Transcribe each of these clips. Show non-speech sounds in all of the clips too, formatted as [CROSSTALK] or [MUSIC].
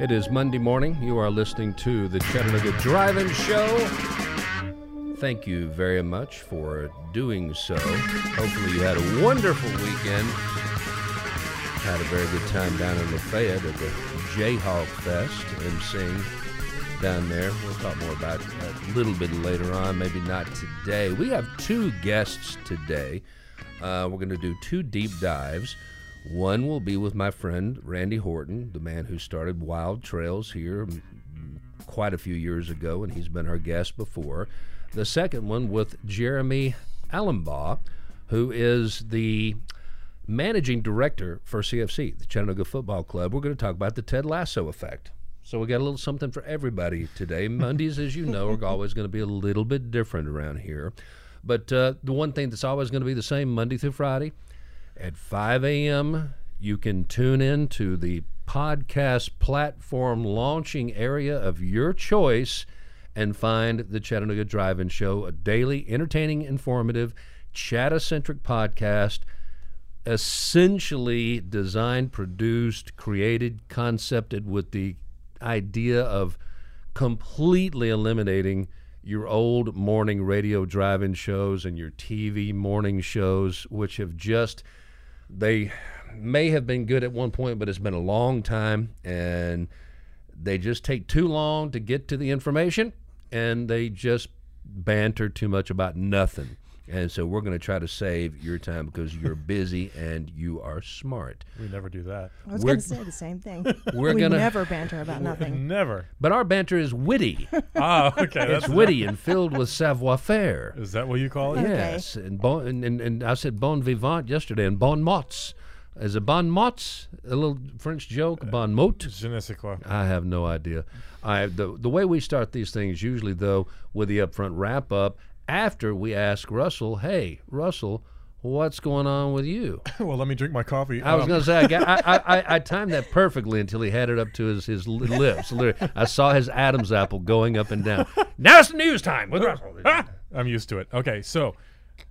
It is Monday morning. You are listening to the Chattanooga Drive-In Show. Thank you very much for doing so. Hopefully, you had a wonderful weekend. Had a very good time down in Lafayette at the Jayhawk Fest, emceeing down there. We'll talk more about a little bit later on, maybe not today. We have two guests today. Uh, we're going to do two deep dives. One will be with my friend Randy Horton, the man who started Wild Trails here mm, quite a few years ago, and he's been our guest before. The second one with Jeremy Alumbaugh, who is the managing director for CFC, the Chattanooga Football Club. We're going to talk about the Ted Lasso effect. So we got a little something for everybody today. Mondays, as you know, are always going to be a little bit different around here. But uh, the one thing that's always going to be the same Monday through Friday at 5 a.m. You can tune in to the podcast platform launching area of your choice and find the Chattanooga Drive In Show, a daily, entertaining, informative, chatta-centric podcast, essentially designed, produced, created, concepted with the idea of completely eliminating your old morning radio drive-in shows and your TV morning shows, which have just they may have been good at one point, but it's been a long time, and they just take too long to get to the information, and they just banter too much about nothing. And so we're going to try to save your time because you're busy and you are smart. We never do that. I was going to say the same thing. [LAUGHS] We're we gonna- never banter about nothing. [LAUGHS] Never. But our banter is witty. [LAUGHS] Ah, okay. it's That's witty and filled with savoir faire. Is that what you call it? Okay. Yes, and, bon, and, and, and I said bon vivant yesterday, and bon mots. Is it bon mots? A little French joke, bon mot? Je ne sais quoi. I have no idea. I the the way we start these things usually though with the upfront wrap up after we ask Russell, "Hey, Russell, what's going on with you?" [LAUGHS] well, let me drink my coffee. I was Um, going to say I, got, I, I, I, I [LAUGHS] timed that perfectly until he had it up to his his lips. Literally, I saw his Adam's apple going up and down. Now it's news time with Russell. Ah! [LAUGHS] I'm used to it. Okay, so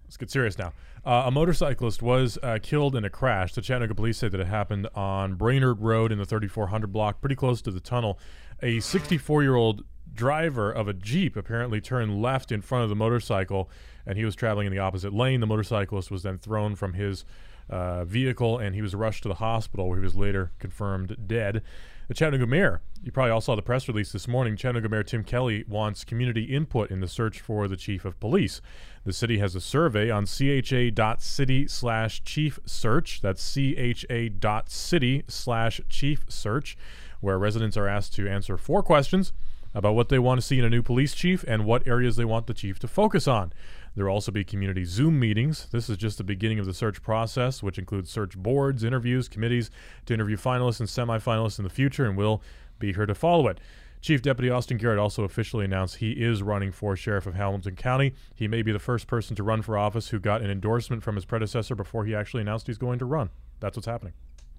let's get serious now. Uh, a motorcyclist was uh, killed in a crash. The Chattanooga police say that it happened on Brainerd Road in the 3400 block, pretty close to the tunnel. A 64 year old driver of a Jeep apparently turned left in front of the motorcycle, and he was traveling in the opposite lane. The motorcyclist was then thrown from his uh, vehicle, and he was rushed to the hospital where he was later confirmed dead. The Chattanooga mayor, you probably all saw the press release this morning. Chattanooga Mayor Tim Kelly wants community input in the search for the chief of police. The city has a survey on cha.city slash chief search. That's cha.city slash chief search, where residents are asked to answer four questions about what they want to see in a new police chief and what areas they want the chief to focus on. There will also be community Zoom meetings. This is just the beginning of the search process, which includes search boards, interviews, committees to interview finalists and semifinalists in the future, and we'll be here to follow it. Chief Deputy Austin Garrett also officially announced he is running for Sheriff of Hamilton County. He may be the first person to run for office who got an endorsement from his predecessor before he actually announced he's going to run. That's what's happening.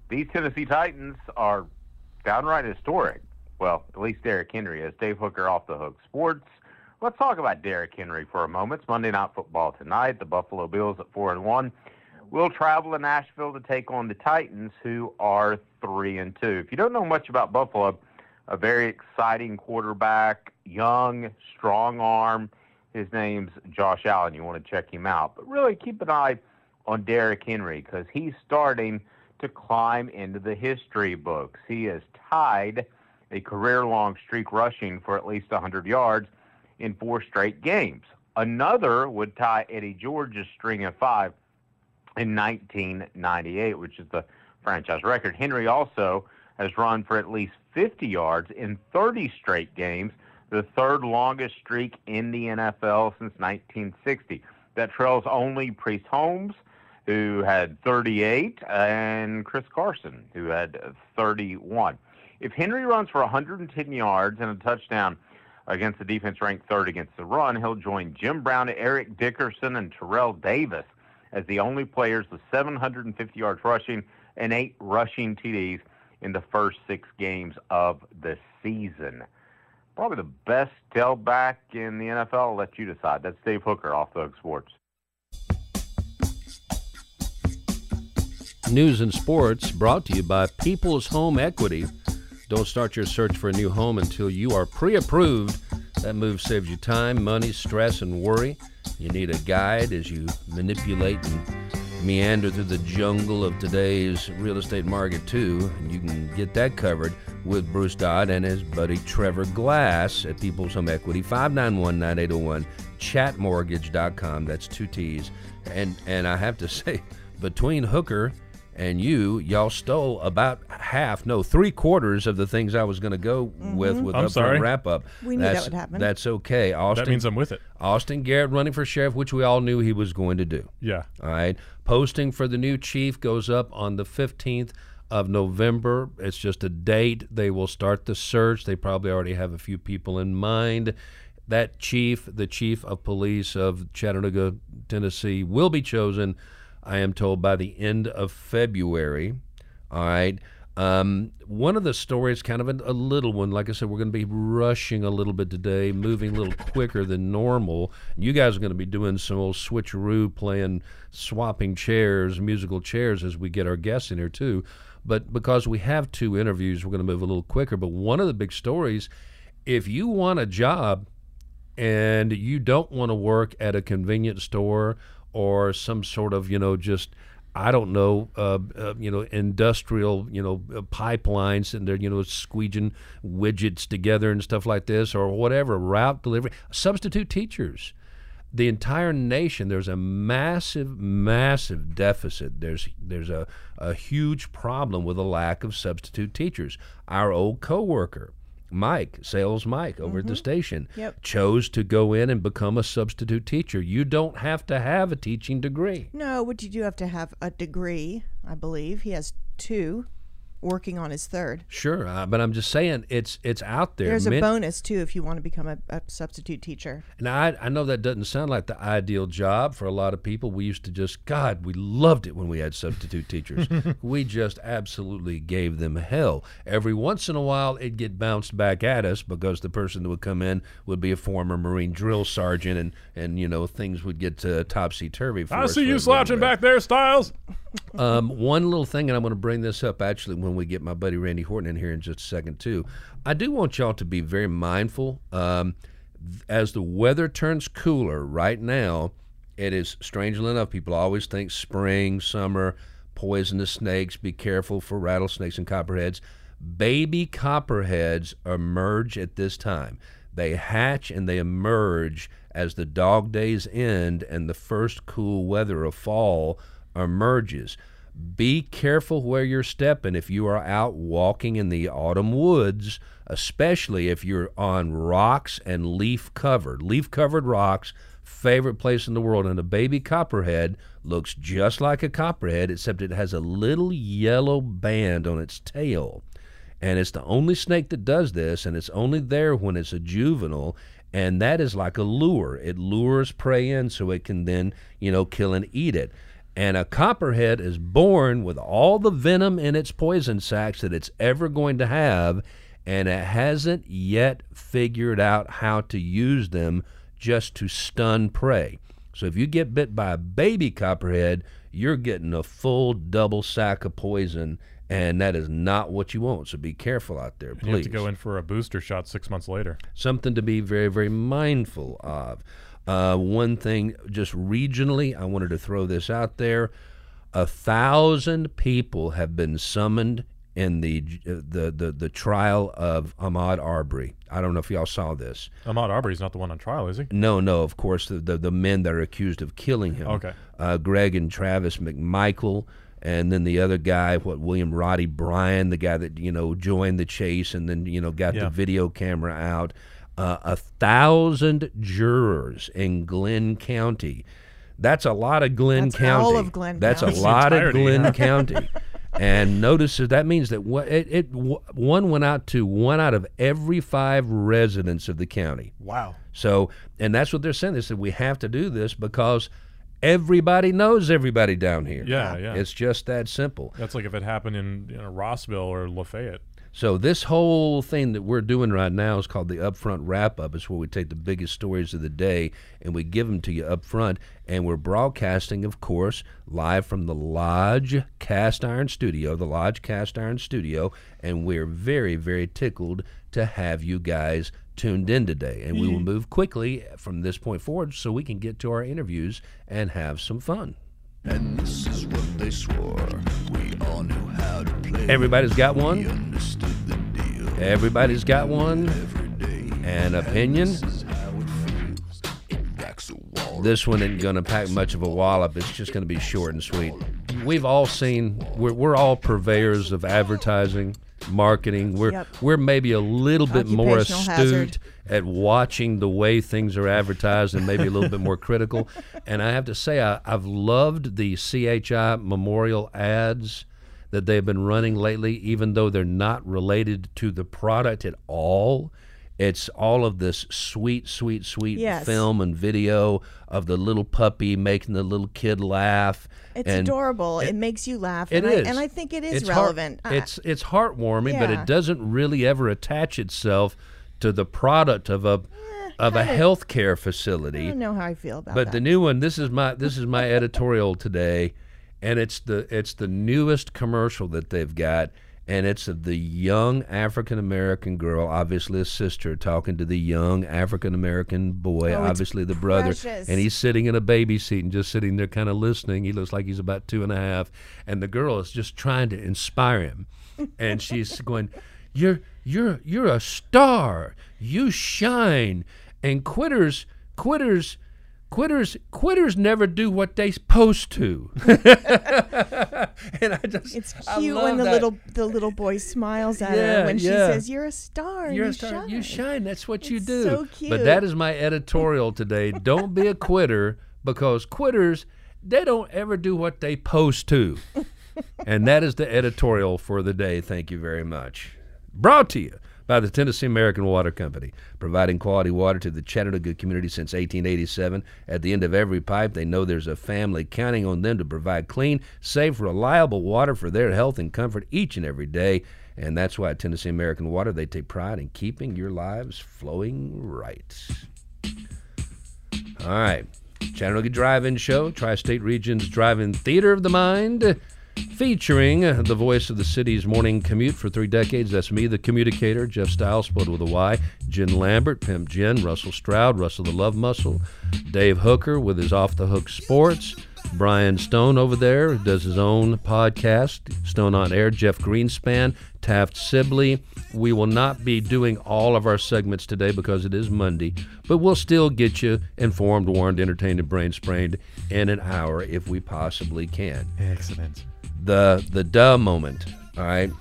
These Tennessee Titans are downright historic. Well, at least Derrick Henry is. Dave Hooker off the hook sports. Let's talk about Derrick Henry for a moment. It's Monday Night Football tonight. The Buffalo Bills at four and one will travel to Nashville to take on the Titans, who are three and two. If you don't know much about Buffalo, a very exciting quarterback, young, strong arm. His name's Josh Allen. You want to check him out, but really keep an eye on Derrick Henry because he's starting to climb into the history books. He is tied a career long streak rushing for at least 100 yards in four straight games. Another would tie Eddie George's string of five in 1998, which is the franchise record. Henry also has run for at least 50 yards in 30 straight games, the third longest streak in the NFL since 1960. That trails only Priest Holmes, who had 38, and Chris Carson, who had 31. If Henry runs for 110 yards and a touchdown against the defense ranked third against the run, he'll join Jim Brown, Eric Dickerson, and Terrell Davis as the only players with 750 yards rushing and eight rushing TDs in the first six games of the season. Probably the best tailback in the NFL. I'll let you decide. That's Dave Hooker off Hook Sports. News and sports brought to you by People's Home Equity. Don't start your search for a new home until you are pre approved. That move saves you time, money, stress, and worry. You need a guide as you manipulate and meander through the jungle of today's real estate market, too. And you can get that covered with Bruce Dodd and his buddy Trevor Glass at People's Home Equity, 591 9801, chatmortgage.com. That's two T's. And, and I have to [LAUGHS] say, between Hooker and you, y'all stole about half, no, three quarters of the things I was going to go mm-hmm. with with I'm sorry. wrap up. We knew that that's, would happen. That's okay. Austin, That means I'm with it. Austin Garrett running for sheriff, which we all knew he was going to do. Yeah. All right. Posting for the new chief goes up on the 15th of November. It's just a date. They will start the search. They probably already have a few people in mind. That chief, the chief of police of Chattanooga, Tennessee, will be chosen, I am told, by the end of February. All right. Um, one of the stories, kind of a, a little one, like I said, we're going to be rushing a little bit today, moving a little [LAUGHS] quicker than normal. You guys are going to be doing some old switcheroo, playing, swapping chairs, musical chairs as we get our guests in here, too. But because we have two interviews, we're going to move a little quicker. But one of the big stories if you want a job and you don't want to work at a convenience store or some sort of, you know, just I don't know, uh, uh, you know, industrial, you know, uh, pipelines and they're, you know, squeeging widgets together and stuff like this, or whatever, route delivery, substitute teachers. The entire nation, there's a massive, massive deficit. There's there's a, a huge problem with a lack of substitute teachers. Our old coworker, Mike, sales Mike over at the mm-hmm. station, Yep. chose to go in and become a substitute teacher. You don't have to have a teaching degree. No, what you do have to have a degree, I believe. He has two, working on his third. Sure, uh, but I'm just saying it's it's out there. There's a Men- bonus too if you want to become a, a substitute teacher. Now, I, I know that doesn't sound like the ideal job for a lot of people. We used to just, God, we loved it when we had substitute teachers. [LAUGHS] we just absolutely gave them hell. Every once in a while, it'd get bounced back at us because the person that would come in would be a former Marine drill sergeant, and, and you know, things would get uh, topsy turvy. I see you slouching back there, Styles. Um, one little thing, and I'm going to bring this up actually when we get my buddy Randy Horton in here in just a second, too. I do want y'all to be very mindful. Um, as the weather turns cooler right now, it is strangely enough, people always think spring, summer, poisonous snakes, be careful for rattlesnakes and copperheads. Baby copperheads emerge at this time. They hatch and they emerge as the dog days end and the first cool weather of fall emerges. Be careful where you're stepping if you are out walking in the autumn woods, especially if you're on rocks and leaf covered. Leaf covered rocks, favorite place in the world. And a baby copperhead looks just like a copperhead, except it has a little yellow band on its tail. And it's the only snake that does this, and it's only there when it's a juvenile. And that is like a lure. It lures prey in so it can then, you know, kill and eat it. And a copperhead is born with all the venom in its poison sacs that it's ever going to have, and it hasn't yet figured out how to use them just to stun prey. So if you get bit by a baby copperhead, you're getting a full double sack of poison, and that is not what you want. So be careful out there, You have to go in for a booster shot six months later. something to be very, very mindful of. Uh, one thing, just regionally, I wanted to throw this out there: a thousand people have been summoned in the the the, the trial of Ahmaud Arbery. I don't know if y'all saw this. Ahmaud Arbery's not the one on trial, is he? No, no, of course, the, the, the men that are accused of killing him. Okay. Uh, Greg and Travis McMichael, and then the other guy, what, William Roddy Bryan, the guy that, you know, joined the chase and then, you know, got Yeah. the video camera out. Uh, a thousand jurors in Glynn County. That's a lot of Glynn That's County. all of Glynn That's County. a lot of Glynn yeah. County. [LAUGHS] And notice that that means that wha- it, it one went out to one out of every five residents of the county. Wow. So, and that's what they're saying. They said we have to do this because everybody knows everybody down here. Yeah, yeah. It's just that simple. That's like if it happened in you know, Rossville or Lafayette. So this whole thing that we're doing right now is called the upfront wrap up. It's where we take the biggest stories of the day and we give them to you up front. And we're broadcasting, of course, live from the Lodge Cast Iron Studio, the Lodge Cast Iron Studio. And we're very, very tickled to have you guys tuned in today. And we will hmm. move quickly from this point forward so we can get to our interviews and have some fun. And this is what they swore. We all knew how to play. Everybody's got We one. understood the deal. Everybody's got one. Every day. An opinion. This is how it feels. It backs a wall. This one isn't going to pack much of a wallop. It's just going to be short and sweet. We've all seen, we're, we're all purveyors of advertising, marketing. We're, Yep. we're maybe a little bit more astute hazard. at watching the way things are advertised and maybe a little bit more critical. And I have to say, I, I've loved the CHI memorial ads that they've been running lately, even though they're not related to the product at all. It's all of this sweet, sweet, sweet Yes. film and video of the little puppy making the little kid laugh. It's and adorable. It, makes you laugh. It and is, I, and I think it is It's heart- relevant. I- it's it's heartwarming, but it doesn't really ever attach itself to the product of a eh, of a healthcare I facility. don't know how I feel about But that. But the new one, this is my this is my editorial today, and it's the it's the newest commercial that they've got, and it's the young African American girl, obviously a sister, talking to the young African American boy, Oh, obviously the brother, and he's sitting in a baby seat and just sitting there, kind of listening. He looks like he's about two and a half, and the girl is just trying to inspire him, and [LAUGHS] she's going, "You're you're you're a star. You shine." And quitters quitters quitters quitters never do what they supposed to. [LAUGHS] and I just it's I cute love when the that. little the little boy smiles at Yeah, her when she says, "You're a star. You're you a star. shine." You shine. That's what you do. so But that is my editorial today. Don't be a quitter because quitters they don't ever do what they post to. [LAUGHS] and that is the editorial for the day. Thank you very much. Brought to you by the Tennessee American Water Company, providing quality water to the Chattanooga community since 1887. At the end of every pipe, they know there's a family counting on them to provide clean, safe, reliable water for their health and comfort each and every day. And that's why at Tennessee American Water, they take pride in keeping your lives flowing right. All right. Chattanooga Drive-In Show, Tri-State Region's Drive-In Theater of the Mind, featuring the voice of the city's morning commute for three decades. That's me, the communicator, Jeff Styles, spelled with a Y, Jen Lambert, Pimp Jen, Russell Stroud, Russell the Love Muscle, Dave Hooker with his Off the Hook Sports, Brian Stone over there does his own podcast, Stone on Air, Jeff Greenspan, Taft Sibley. We will not be doing all of our segments today because it is Monday, but we'll still get you informed, warned, entertained, and brain sprained in an hour if we possibly can. Excellent. The the duh moment, all right?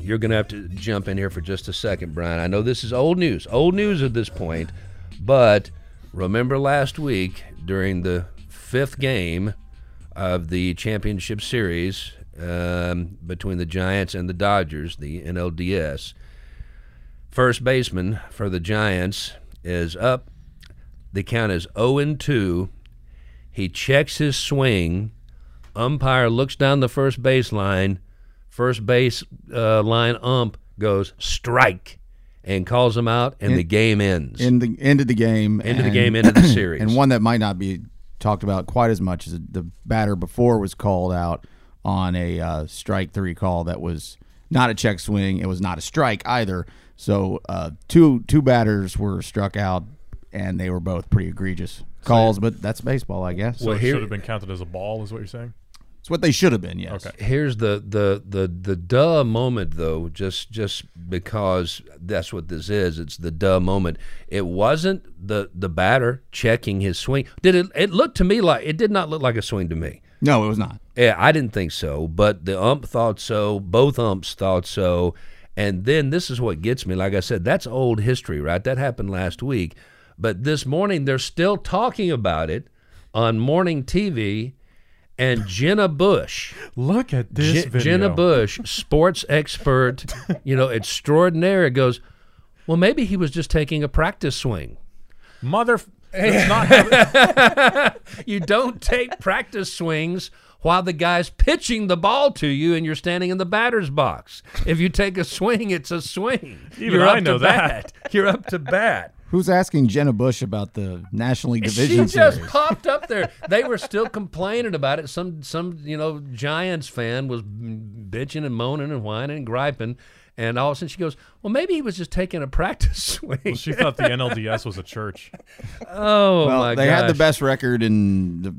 You're to have to jump in here for just a second, Brian. I know this is old news, old news at this point, but remember last week during the fifth game of the championship series um, between the Giants and the Dodgers, the NLDS. First baseman for the Giants is up. The count is 0 2. He checks his swing. Umpire looks down the first base line. First base uh, line ump goes strike and calls him out, and In- the game ends. in the end of the game. End of the game, end of the [COUGHS] series. And one that might not be talked about quite as much as the batter before was called out on a uh, strike three call that was not a check swing. It was not a strike either. So uh, two two batters were struck out, and they were both pretty egregious calls. But that's baseball, I guess. So Well, it here- should have been counted as a ball, is what you're saying? It's what they should have been. Yes. Okay. here's the the the the duh moment though just just because that's what this is. It's the duh moment. It wasn't the the batter checking his swing. Did it it looked to me like it did not look like a swing to me. No, it was not. yeah i didn't think so but the ump thought so. Both umps thought so. And then this is what gets me. Like i said that's old history right? That happened last week. But this morning they're still talking about it on morning tv and jenna bush Look at this Je- video. Jenna Bush, sports expert, [LAUGHS] you know, extraordinaire, goes, well, maybe he was just taking a practice swing. Mother. [LAUGHS] That's not how, [LAUGHS] You don't take practice swings while the guy's pitching the ball to you and you're standing in the batter's box. If you take a swing, it's a swing. Even you're I know to that. bat. You're up to bat. Who's asking Jenna Bush about the National League Division? She Division just Series? popped up there. [LAUGHS] They were still complaining about it. Some some you know Giants fan was bitching and moaning and whining and griping, and all of a sudden she goes, "Well, maybe he was just taking a [LAUGHS] practice swing." Well, she thought the [LAUGHS] NLDS was a church. oh well, my they gosh! had the best record in the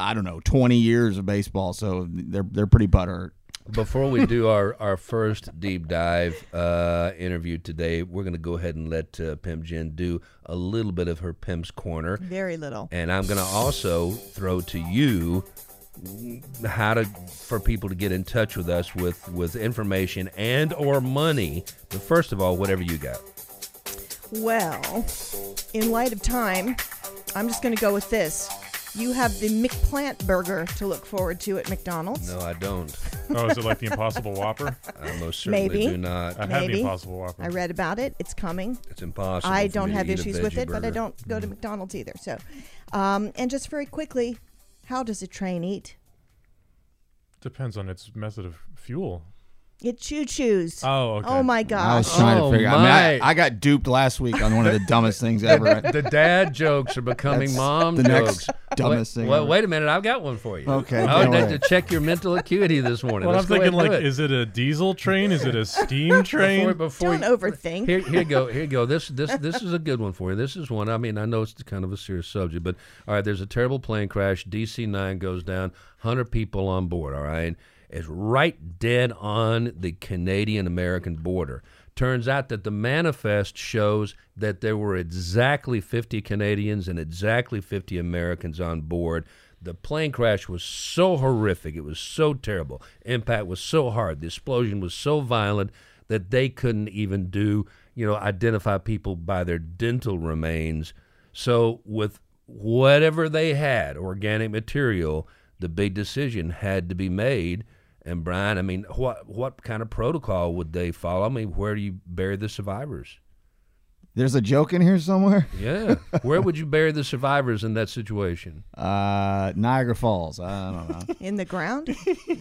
I don't know twenty years of baseball, so they're they're pretty butthurt. Before we do our, our first deep dive uh, interview today, we're going to go ahead and let uh, Pimp Jen do a little bit of her Pimp's Corner. Very little. And I'm going to also throw to you how to for people to get in touch with us with, with information and or money. But first of all, whatever you got. Well, in light of time, I'm just going to go with this. You have the McPlant burger to look forward to at McDonald's. No, I don't. Oh, is it like the Impossible Whopper? [LAUGHS] I most certainly Maybe. do not. I have the Maybe. Impossible Whopper. I read about it. It's coming. It's impossible. I for don't me to have eat a issues with veggie it, but I burger. don't go to McDonald's either. So, um, and just very quickly, how does a train eat? Depends on its method of fuel. It choo choos. Oh, okay. Oh my I gosh. was trying Oh, to figure. I mean, my. I, I got duped last week on one of the [LAUGHS] dumbest things ever. The dad jokes are becoming That's mom the jokes. next dumbest wait, thing Wait, ever. wait a minute, I've got one for you. Okay, I would go like to ahead. check your mental acuity this morning. Well, Let's I'm thinking and like, do it. is it a diesel train? Is it a steam train? Before, before Don't overthink. Here, here you go. Here you go. This, this, this is a good one for you. This is one. I mean, I know it's kind of a serious subject, but all right. There's a terrible plane crash. DC nine goes down. Hundred people on board. All right, it's right dead on the Canadian American border. Turns out that the manifest shows that there were exactly 50 Canadians and exactly 50 Americans on board. The plane crash was so horrific. It was so terrible. Impact was so hard. The explosion was so violent that they couldn't even do, you know, identify people by their dental remains. So, with whatever they had, organic material, the big decision had to be made. And Brian, I mean, what what kind of protocol would they follow? I mean, where do you bury the survivors? There's a joke in here somewhere. [LAUGHS] Yeah, where would you bury the survivors in that situation? Uh, Niagara Falls. I don't know. [LAUGHS] In the ground?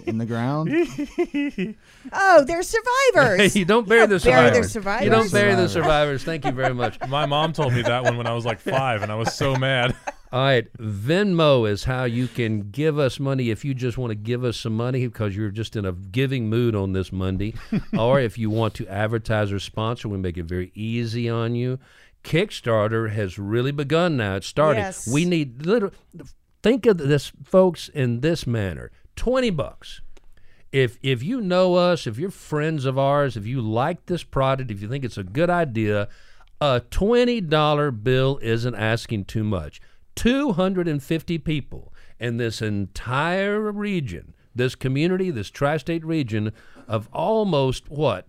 In the ground. [LAUGHS] Oh, they're survivors. you don't bury You the don't bury their survivors. You don't survivors. bury the Survivors. survivors. Thank you very much. My mom told me that one when I was like five, and I was so mad. All right, Venmo is how you can give us money if you just want to give us some money because you're just in a giving mood on this Monday, [LAUGHS] or if you want to advertise or sponsor, we make it very easy on you. Kickstarter has really begun now. It started. Yes. We need little. Think of this, folks, in this manner: twenty bucks. If if you know us, if you're friends of ours, if you like this product, if you think it's a good idea, a twenty dollar bill isn't asking too much. Two hundred and fifty people in this entire region, this community, this tri-state region of almost what,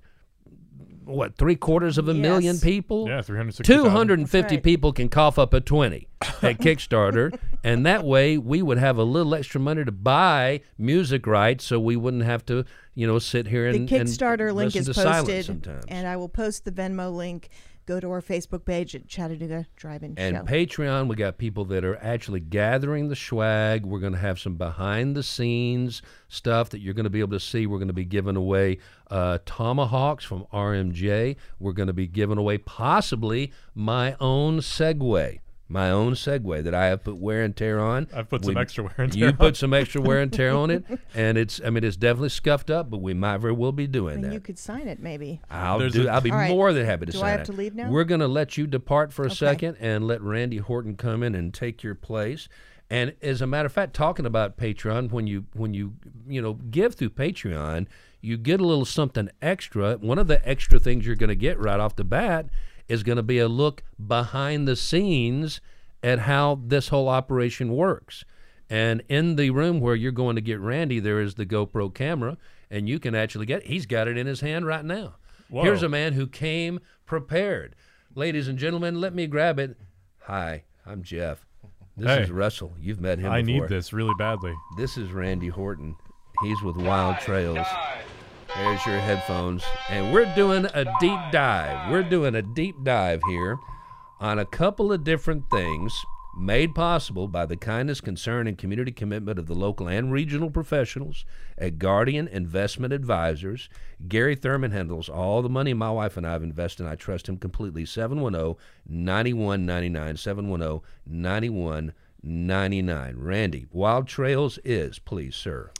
what three quarters of a million people. Yeah, 360. Two hundred and fifty right. people can cough up a twenty at [LAUGHS] Kickstarter, and that way we would have a little extra money to buy music rights, so we wouldn't have to, you know, sit here the and Kickstarter and link listen is to silence posted, sometimes. and I will post the Venmo link. Go to our Facebook page at Chattanooga Drive-In And Show. Patreon, we got people that are actually gathering the swag. We're going to have some behind the scenes stuff that you're going to be able to see. We're going to be giving away uh, tomahawks from RMJ. We're going to be giving away possibly my own Segway. My own Segway that I have put wear and tear on. I've put some extra wear and tear You on. put some extra wear and tear on it, [LAUGHS] and it's. I mean, it's definitely scuffed up, but we might very well be doing and that. you could sign it, maybe. I'll There's do. a- I'll be All right. more than happy to Do sign it. Do I have it. to leave now? We're going to let you depart for a Okay. second and let Randy Horton come in and take your place. And as a matter of fact, talking about Patreon, when you when you you know give through Patreon, you get a little something extra. One of the extra things you're going to get right off the bat is going to be a look behind the scenes at how this whole operation works. And in the room where you're going to get Randy, there is the GoPro camera, and you can actually get. He's got it in his hand right now. Whoa. Here's a man who came prepared. Ladies and gentlemen, let me grab it. Hi, I'm Jeff. This Hey. is Russell. You've met him I before. need this really badly. This is Randy Horton. He's with Wild Trails. There's your headphones. And we're doing a deep dive. We're doing a deep dive here on a couple of different things. made possible by the kindness, concern, and community commitment of the local and regional professionals at Guardian Investment Advisors. Gary Thurman handles all the money my wife and I have invested, and I trust him completely. 710 9199. 710 9199. Randy, Wild Trails is, please, sir.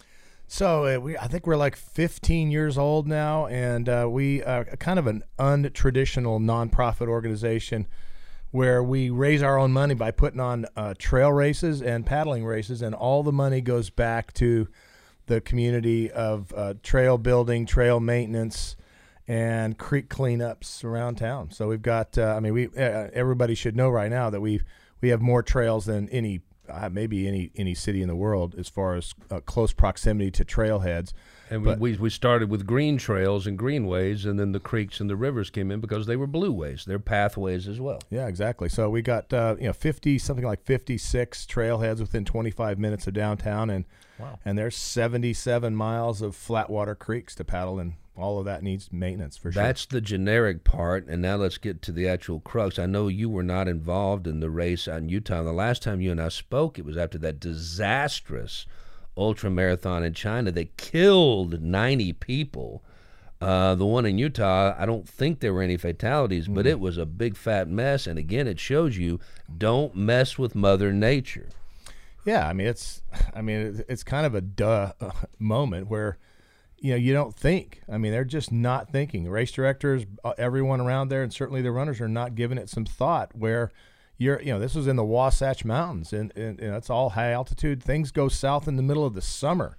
So uh, we, I think we're like 15 years old now, and uh, we are kind of an untraditional nonprofit organization where we raise our own money by putting on uh, trail races and paddling races, and all the money goes back to the community of uh, trail building, trail maintenance, and creek cleanups around town. So we've got, uh, I mean, we uh, everybody should know right now that we we have more trails than any uh, maybe any any city in the world as far as uh, close proximity to trailheads. And But- we, we started with green trails and greenways, and then the creeks and the rivers came in because they were blueways. They're pathways as well. Yeah, exactly. So we got uh, you know fifty something like fifty six trailheads within twenty five minutes of downtown, and Wow. and there's seventy seven miles of flatwater creeks to paddle, and all of that needs maintenance for sure. That's the generic part, and now let's get to the actual crux. I know you were not involved in the race out in Utah. The last time you and I spoke, it was after that disastrous ultra marathon in China that killed 90 people. Uh, the one in Utah, I don't think there were any fatalities, but it was a big fat mess. And again, it shows you don't mess with Mother Nature. Yeah, I mean it's, I mean it's- kind of a duh uh, moment where, you know, you don't think. I mean they're just not thinking. Race directors, uh, everyone around there, and certainly the runners are not giving it some thought. Where you're, you know, this was in the Wasatch Mountains, and, and, and it's all high altitude. Things go south in the middle of the summer,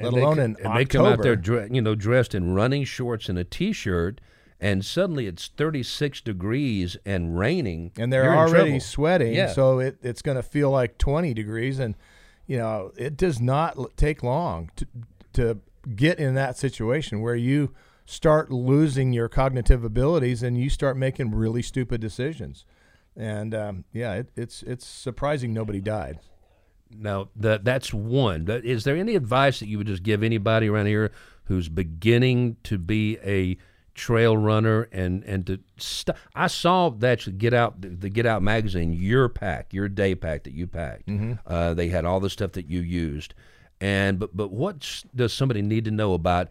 let And they alone c- in and October. they come out there, dre- you know, dressed in running shorts and a t-shirt, and suddenly it's 36 degrees and raining, and they're You're already sweating, Yeah. so it, it's going to feel like 20 degrees, and you know it does not take long to to get in that situation where you start losing your cognitive abilities and you start making really stupid decisions, and um, yeah, it, it's it's surprising nobody died. Now that that's one. Is there any advice that you would just give anybody around here who's beginning to be a trail runner and and to st- I saw that you get out the, the Get Out magazine, your pack, your day pack that you packed. Uh, they had all the stuff that you used, and but but what does somebody need to know about?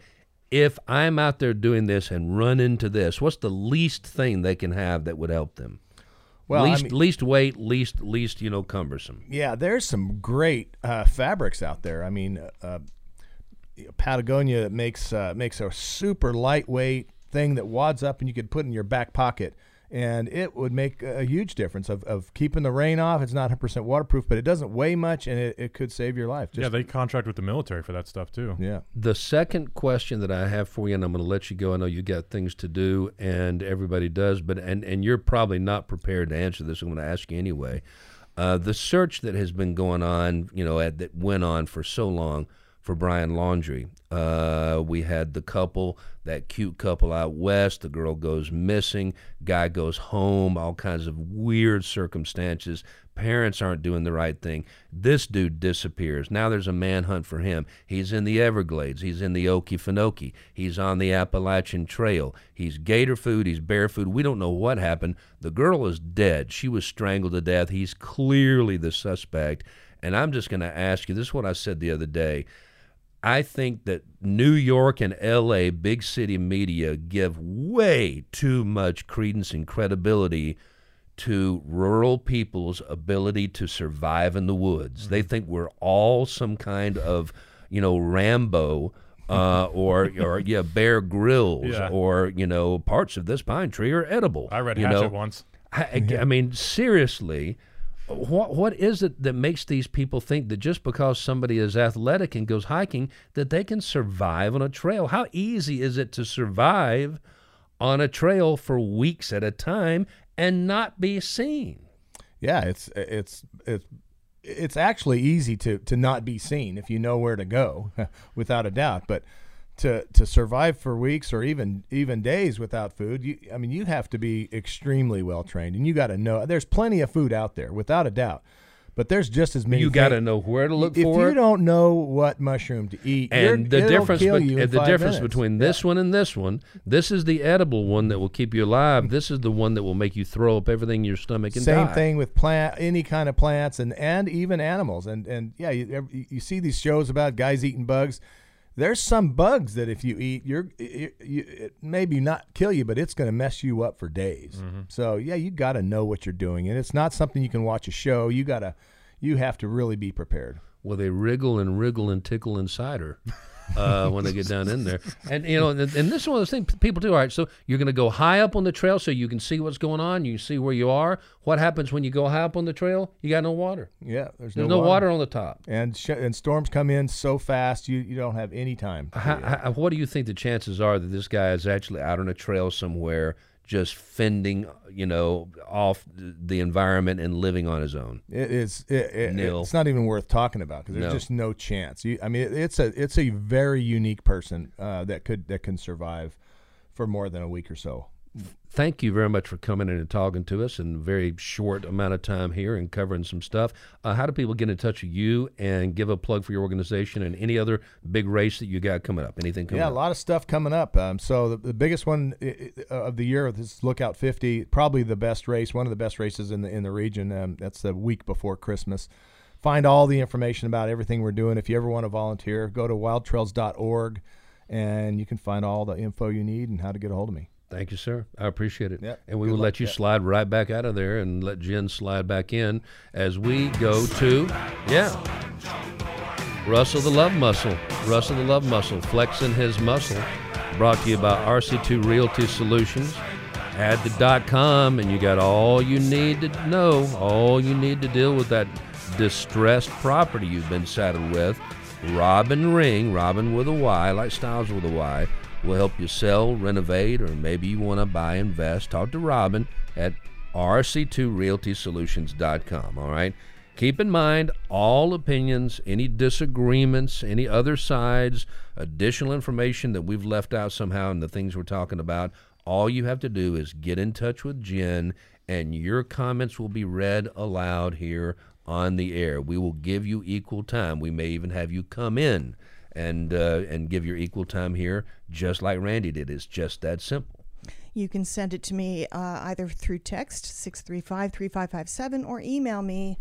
If I'm out there doing this and run into this, what's the least thing they can have that would help them? Well, I least mean- least weight, least least you know cumbersome. Yeah, there's some great uh, fabrics out there. I mean, uh, Patagonia makes uh, makes a super lightweight thing that wads up and you could put in your back pocket, and it would make a huge difference of, of keeping the rain off. It's not 100% waterproof, but it doesn't weigh much, and it, it could save your life. yeah, they contract with the military for that stuff too. yeah. The second question that I have for you, and I'm going to let you go. I know you got things to do, and everybody does, but and and you're probably not prepared to answer this. I'm going to ask you anyway. Uh, the search that has been going on, you know, at, that went on for so long for Brian Laundrie. Uh, we had the couple, that cute couple out west. The girl goes missing. Guy goes home. All kinds of weird circumstances. Parents aren't doing the right thing. This dude disappears. Now there's a manhunt for him. He's in the Everglades. He's in the Okefenokee. He's on the Appalachian Trail. He's gator food. He's bear food. We don't know what happened. The girl is dead. She was strangled to death. He's clearly the suspect. And I'm just going to ask you this is what I said the other day. I think that New York and LA, big city media, give way too much credence and credibility to rural people's ability to survive in the woods. They think we're all some kind of, you know, Rambo. Uh, [LAUGHS] or or yeah, Bear Grylls, Yeah. or you know, parts of this pine tree are edible. I read you Hatchet know? once. I, I- I mean, seriously, what what is it that makes these people think that just because somebody is athletic and goes hiking that they can survive on a trail? How easy is it to survive on a trail for weeks at a time and not be seen? Yeah, it's it's it's it's actually easy to to not be seen if you know where to go, [LAUGHS] without a doubt. But to to survive for weeks or even even days without food, you I mean you have to be extremely well trained, and you got to know there's plenty of food out there, without a doubt. But there's just as many. You got to know where to look if for If you don't know what mushroom to eat, you're- and the difference, kill bet- you in the difference minutes. between this one and this one, this is the edible one that will keep you alive. This is the one that will make you throw up everything in your stomach and Same die. thing with plant, any kind of plants, and and even animals. And and yeah, you, you see these shows about guys eating bugs. There's some bugs that if you eat, you're you, you, it maybe not kill you, but it's going to mess you up for days. Mm-hmm. So yeah, you got to know what you're doing, and it's not something you can watch a show. You gotta, you have to really be prepared. Well, they wriggle and wriggle and tickle inside her [LAUGHS] uh, when they get down in there. And you know, and, and this is one of those things people do. All right, so you're going to go high up on the trail so you can see what's going on. You see where you are. What happens when you go high up on the trail? You got no water. Yeah, there's, There's no, water. on the top. and sh- and storms come in so fast, you you don't have any time. How, how, what do you think the chances are that this guy is actually out on a trail somewhere, just fending, you know, off the environment and living on his own? It is. It, it. It's not even worth talking about because there's No. just no chance. You, I mean, it, it's a it's a very unique person uh, that could that can survive for more than a week or so. Thank you very much for coming in and talking to us in a very short amount of time here and covering some stuff. Uh, how do people get in touch with you and give a plug for your organization and any other big race that you got coming up? Anything coming Yeah, a lot of stuff coming up. Um, so the, the biggest one i- of the year, this Lookout 50, probably the best race, one of the best races in the in the region. Um, that's the week before Christmas. Find all the information about everything we're doing. If you ever want to volunteer, go to wildtrails.org, and you can find all the info you need and how to get a hold of me. Thank you, sir. I appreciate it. Yeah, And we good will luck. let you slide right back out of there and let Jen slide back in as we go to, yeah, Russell the Love Muscle. Russell the Love Muscle, flexing his muscle. Brought to you by RC2 Realty Solutions. Add the dot .com and you got all you need to know, all you need to deal with that distressed property you've been saddled with. Robyn Ring, Robyn with a Y, like Styles with a Y, will help you sell, renovate, or maybe you want to buy, invest. Talk to Robyn at rc2realtysolutions.com. All right. Keep in mind all opinions, any disagreements, any other sides, additional information that we've left out somehow in the things we're talking about. All you have to do is get in touch with Jen, and your comments will be read aloud here on the air. We will give you equal time. We may even have you come in and uh, and give your equal time here, just like Randy did. It's just that simple. You can send it to me uh, either through text, 635 3557, or email me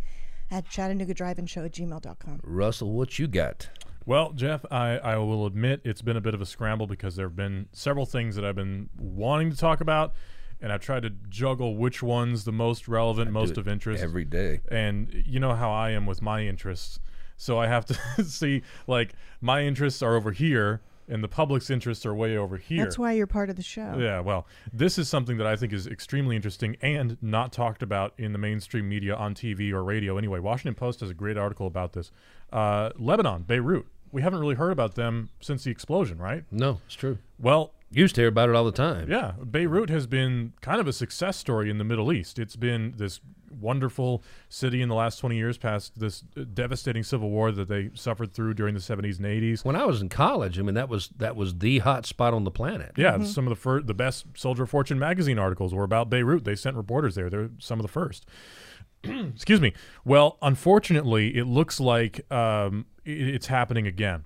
at Chattanooga Drive and Show at gmail.com. Russell, what you got? Well, Jeff, I, I will admit it's been a bit of a scramble because there have been several things that I've been wanting to talk about, and I've tried to juggle which one's the most relevant, most Do of interest. every day. and you know how I am with my interests. So I have to [LAUGHS] see, like, my interests are over here, and the public's interests are way over here. That's why you're part of the show. Yeah, well, this is something that I think is extremely interesting and not talked about in the mainstream media on TV or radio. Anyway, Washington Post has a great article about this. Uh, Lebanon, Beirut. We haven't really heard about them since the explosion, right? No, it's true. Well, Used to hear about it all the time. yeah, Beirut has been kind of a success story in the Middle East. It's been this wonderful city in the last 20 years past this devastating civil war that they suffered through during the 70s and 80s. When I was in college, I mean that was that was the hot spot on the planet. Yeah, some of the fir- the best Soldier of Fortune magazine articles were about Beirut. They sent reporters there. They're some of the first. [CLEARS THROAT] Excuse me. Well, unfortunately, it looks like um, i it's happening again.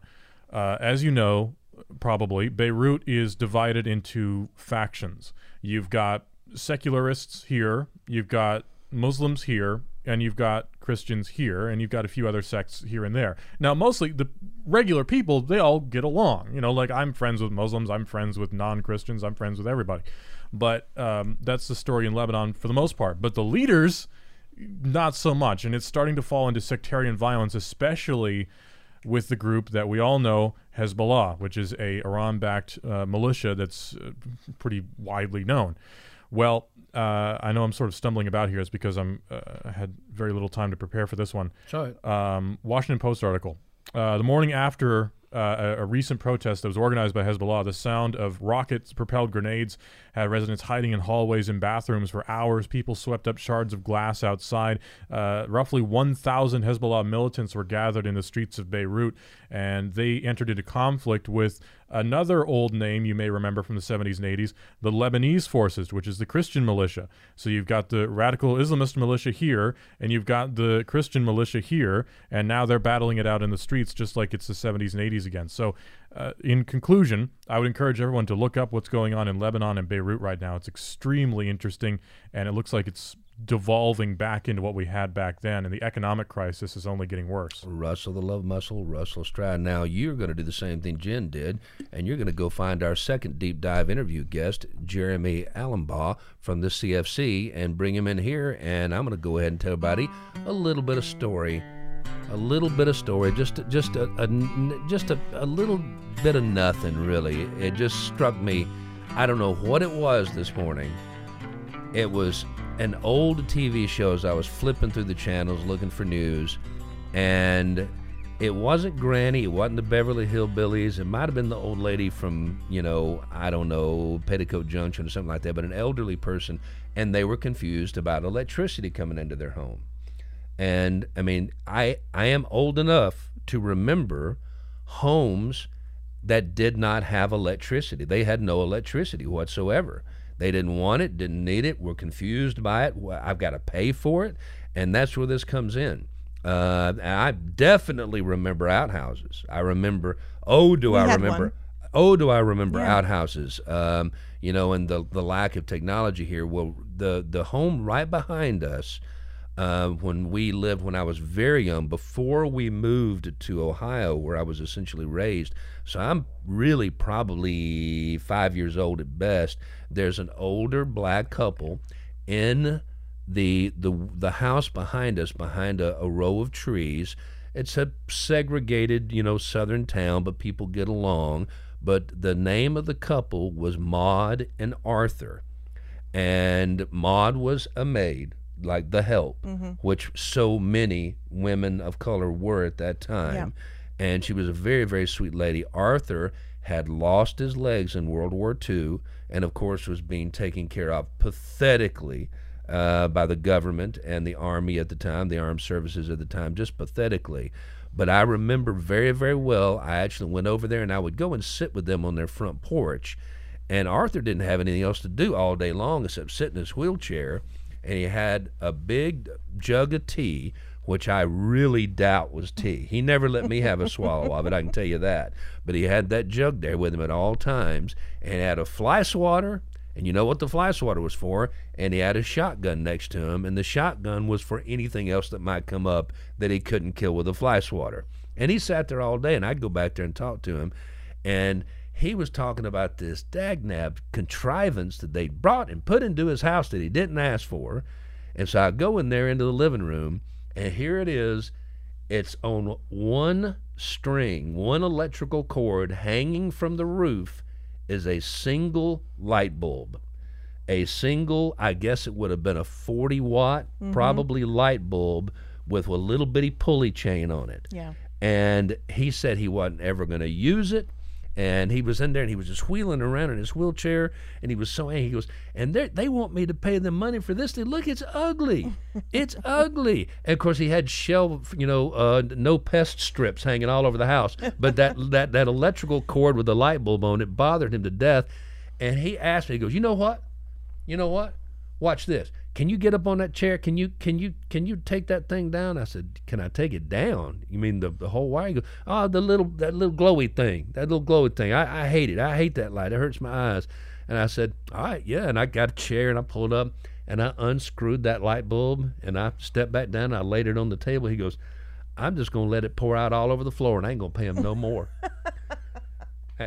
Uh, as you know, probably Beirut is divided into factions. You've got secularists here. You've got Muslims here. And you've got Christians here, and you've got a few other sects here and there. Now, mostly the regular people, they all get along. You know, like I'm friends with Muslims, I'm friends with non Christians, I'm friends with everybody. But um, that's the story in Lebanon for the most part. But the leaders, not so much. And it's starting to fall into sectarian violence, especially with the group that we all know, Hezbollah, which is a Iran-backed uh, militia that's uh, pretty widely known. Well, uh, I know I'm sort of stumbling about here. It's because I'm uh, I had very little time to prepare for this one. Sorry. Um, Washington Post article. Uh, the morning after uh, a, a recent protest that was organized by Hezbollah, the sound of rockets propelled grenades had residents hiding in hallways and bathrooms for hours. People swept up shards of glass outside. Uh, roughly 1,000 Hezbollah militants were gathered in the streets of Beirut, and they entered into conflict with Another old name you may remember from the 70s and 80s, the Lebanese forces, which is the Christian militia. So you've got the radical Islamist militia here, and you've got the Christian militia here, and now they're battling it out in the streets just like it's the 70s and 80s again. So, uh, in conclusion, I would encourage everyone to look up what's going on in Lebanon and Beirut right now. It's extremely interesting, and it looks like it's devolving back into what we had back then, and the economic crisis is only getting worse. Russell the Love Muscle, Russell Stroud. Now you're going to do the same thing Jen did, and you're going to go find our second deep dive interview guest, Jeremy Alumbaugh from the CFC, and bring him in here. And I'm going to go ahead and tell everybody a little bit of story, a little bit of story, just just a, a just a, a little bit of nothing really. It just struck me. I don't know what it was this morning. It was an old TV show. As I was flipping through the channels looking for news, and it wasn't Granny. It wasn't the Beverly Hillbillies. It might have been the old lady from, you know, I don't know, Petticoat Junction or something like that, but an elderly person, and they were confused about electricity coming into their home. And I mean, I I am old enough to remember homes that did not have electricity. They had no electricity whatsoever. They didn't want it, didn't need it, were confused by it. I've got to pay for it. And that's where this comes in. Uh, I definitely remember outhouses. I remember, oh, do We I remember? one. Oh, do I remember Yeah. outhouses? Um, you know, and the the lack of technology here. Well, the the home right behind us, uh, when we lived when I was very young, before we moved to Ohio, where I was essentially raised. So I'm really probably five years old at best. There's an older black couple in the the the house behind us, behind a, a row of trees. It's a segregated, you know, southern town, but people get along. But the name of the couple was Maud and Arthur, and Maud was a maid, like the help, which so many women of color were at that time. And she was a very, very sweet lady. Arthur had lost his legs in World War II, and of course was being taken care of pathetically uh, by the government and the army at the time, the armed services at the time, just pathetically. But I remember very, very well. I actually went over there and I would go and sit with them on their front porch. And Arthur didn't have anything else to do all day long except sit in his wheelchair. And he had a big jug of tea, which I really doubt was tea. He never let me have a swallow of it, I can tell you that. But he had that jug there with him at all times and had a fly swatter. And you know what the fly swatter was for? And he had a shotgun next to him, and the shotgun was for anything else that might come up that he couldn't kill with a fly swatter. And he sat there all day, and I'd go back there and talk to him. And he was talking about this dagnab contrivance that they brought and put into his house that he didn't ask for. And so I go in there into the living room, and here it is. It's on one string, one electrical cord hanging from the roof is a single light bulb. A single, I guess it would have been a 40 watt, mm-hmm. probably light bulb with a little bitty pulley chain on it Yeah. and he said he wasn't ever going to use it. And he was in there and he was just wheeling around in his wheelchair and he was so angry. He goes, and they they want me to pay them money for this. They look, it's ugly. It's [LAUGHS] ugly. And of course, he had shelf, you know, uh, no pest strips hanging all over the house. But that, [LAUGHS] that, that electrical cord with the light bulb on it bothered him to death. And he asked me, he goes, you know what? You know what? Watch this. Can you get up on that chair? Can you can you can you take that thing down? I said, Can I take it down? You mean the, the whole wire? He goes, Oh, the little that little glowy thing. That little glowy thing. I, I hate it. I hate that light. It hurts my eyes. And I said, All right, yeah. And I got a chair and I pulled up and I unscrewed that light bulb and I stepped back down. And I laid it on the table. He goes, I'm just gonna let it pour out all over the floor and I ain't gonna pay him no more. [LAUGHS]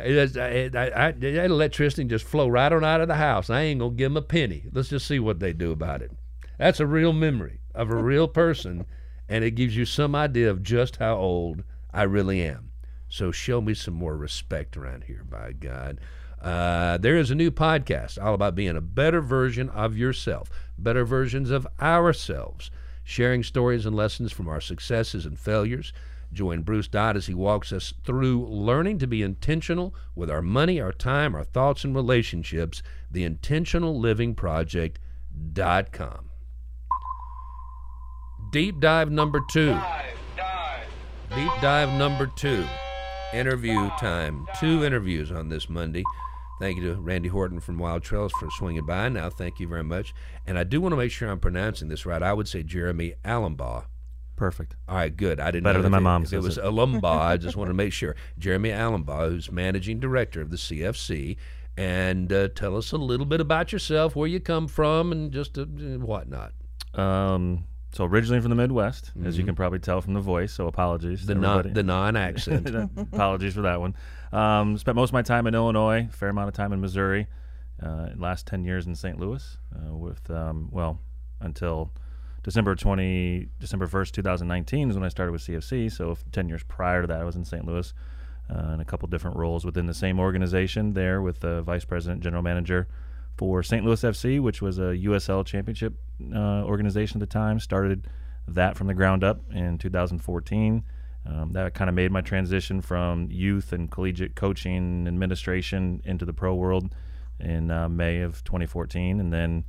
It I- I- I- that electricity just flow right on out of the house. I ain't gonna give them a penny. Let's just see what they do about it. That's a real memory of a real person, and it gives you some idea of just how old I really am. So show me some more respect around here, by God. Uh, there is a new podcast all about being a better version of yourself, better versions of ourselves, sharing stories and lessons from our successes and failures. Join Bruce Dodd as he walks us through learning to be intentional with our money, our time, our thoughts, and relationships. The Intentional Living Project.com. Deep dive number two. Deep dive number two. interview time. Two interviews on this Monday. Thank you to Randy Horton from Wild Trails for swinging by. Now, thank you very much. And I do want to make sure I'm pronouncing this right. I would say Jeremy Alumbaugh. Perfect. All right, good. I didn't Better know than my it- mom If it was it. Alumbaugh, I [LAUGHS] just want to make sure. Jeremy Alumbaugh, who's managing director of the CFC, and uh, tell us a little bit about yourself, where you come from, and just uh, whatnot. Um, so originally from the Midwest, as you can probably tell from the voice. So apologies. Mm-hmm. The non the non accent. [LAUGHS] apologies for that one. Um, spent most of my time in Illinois, fair amount of time in Missouri. Uh, last ten years in St. Louis, uh, with um, well until December twenty December first, two thousand nineteen is when I started with CFC. So f- ten years prior to that, I was in St. Louis uh, in a couple different roles within the same organization. There with the vice president, general manager for St. Louis FC, which was a USL championship uh, organization at the time. Started that from the ground up in 2014. Um, that kind of made my transition from youth and collegiate coaching administration into the pro world in uh, May of 2014, and then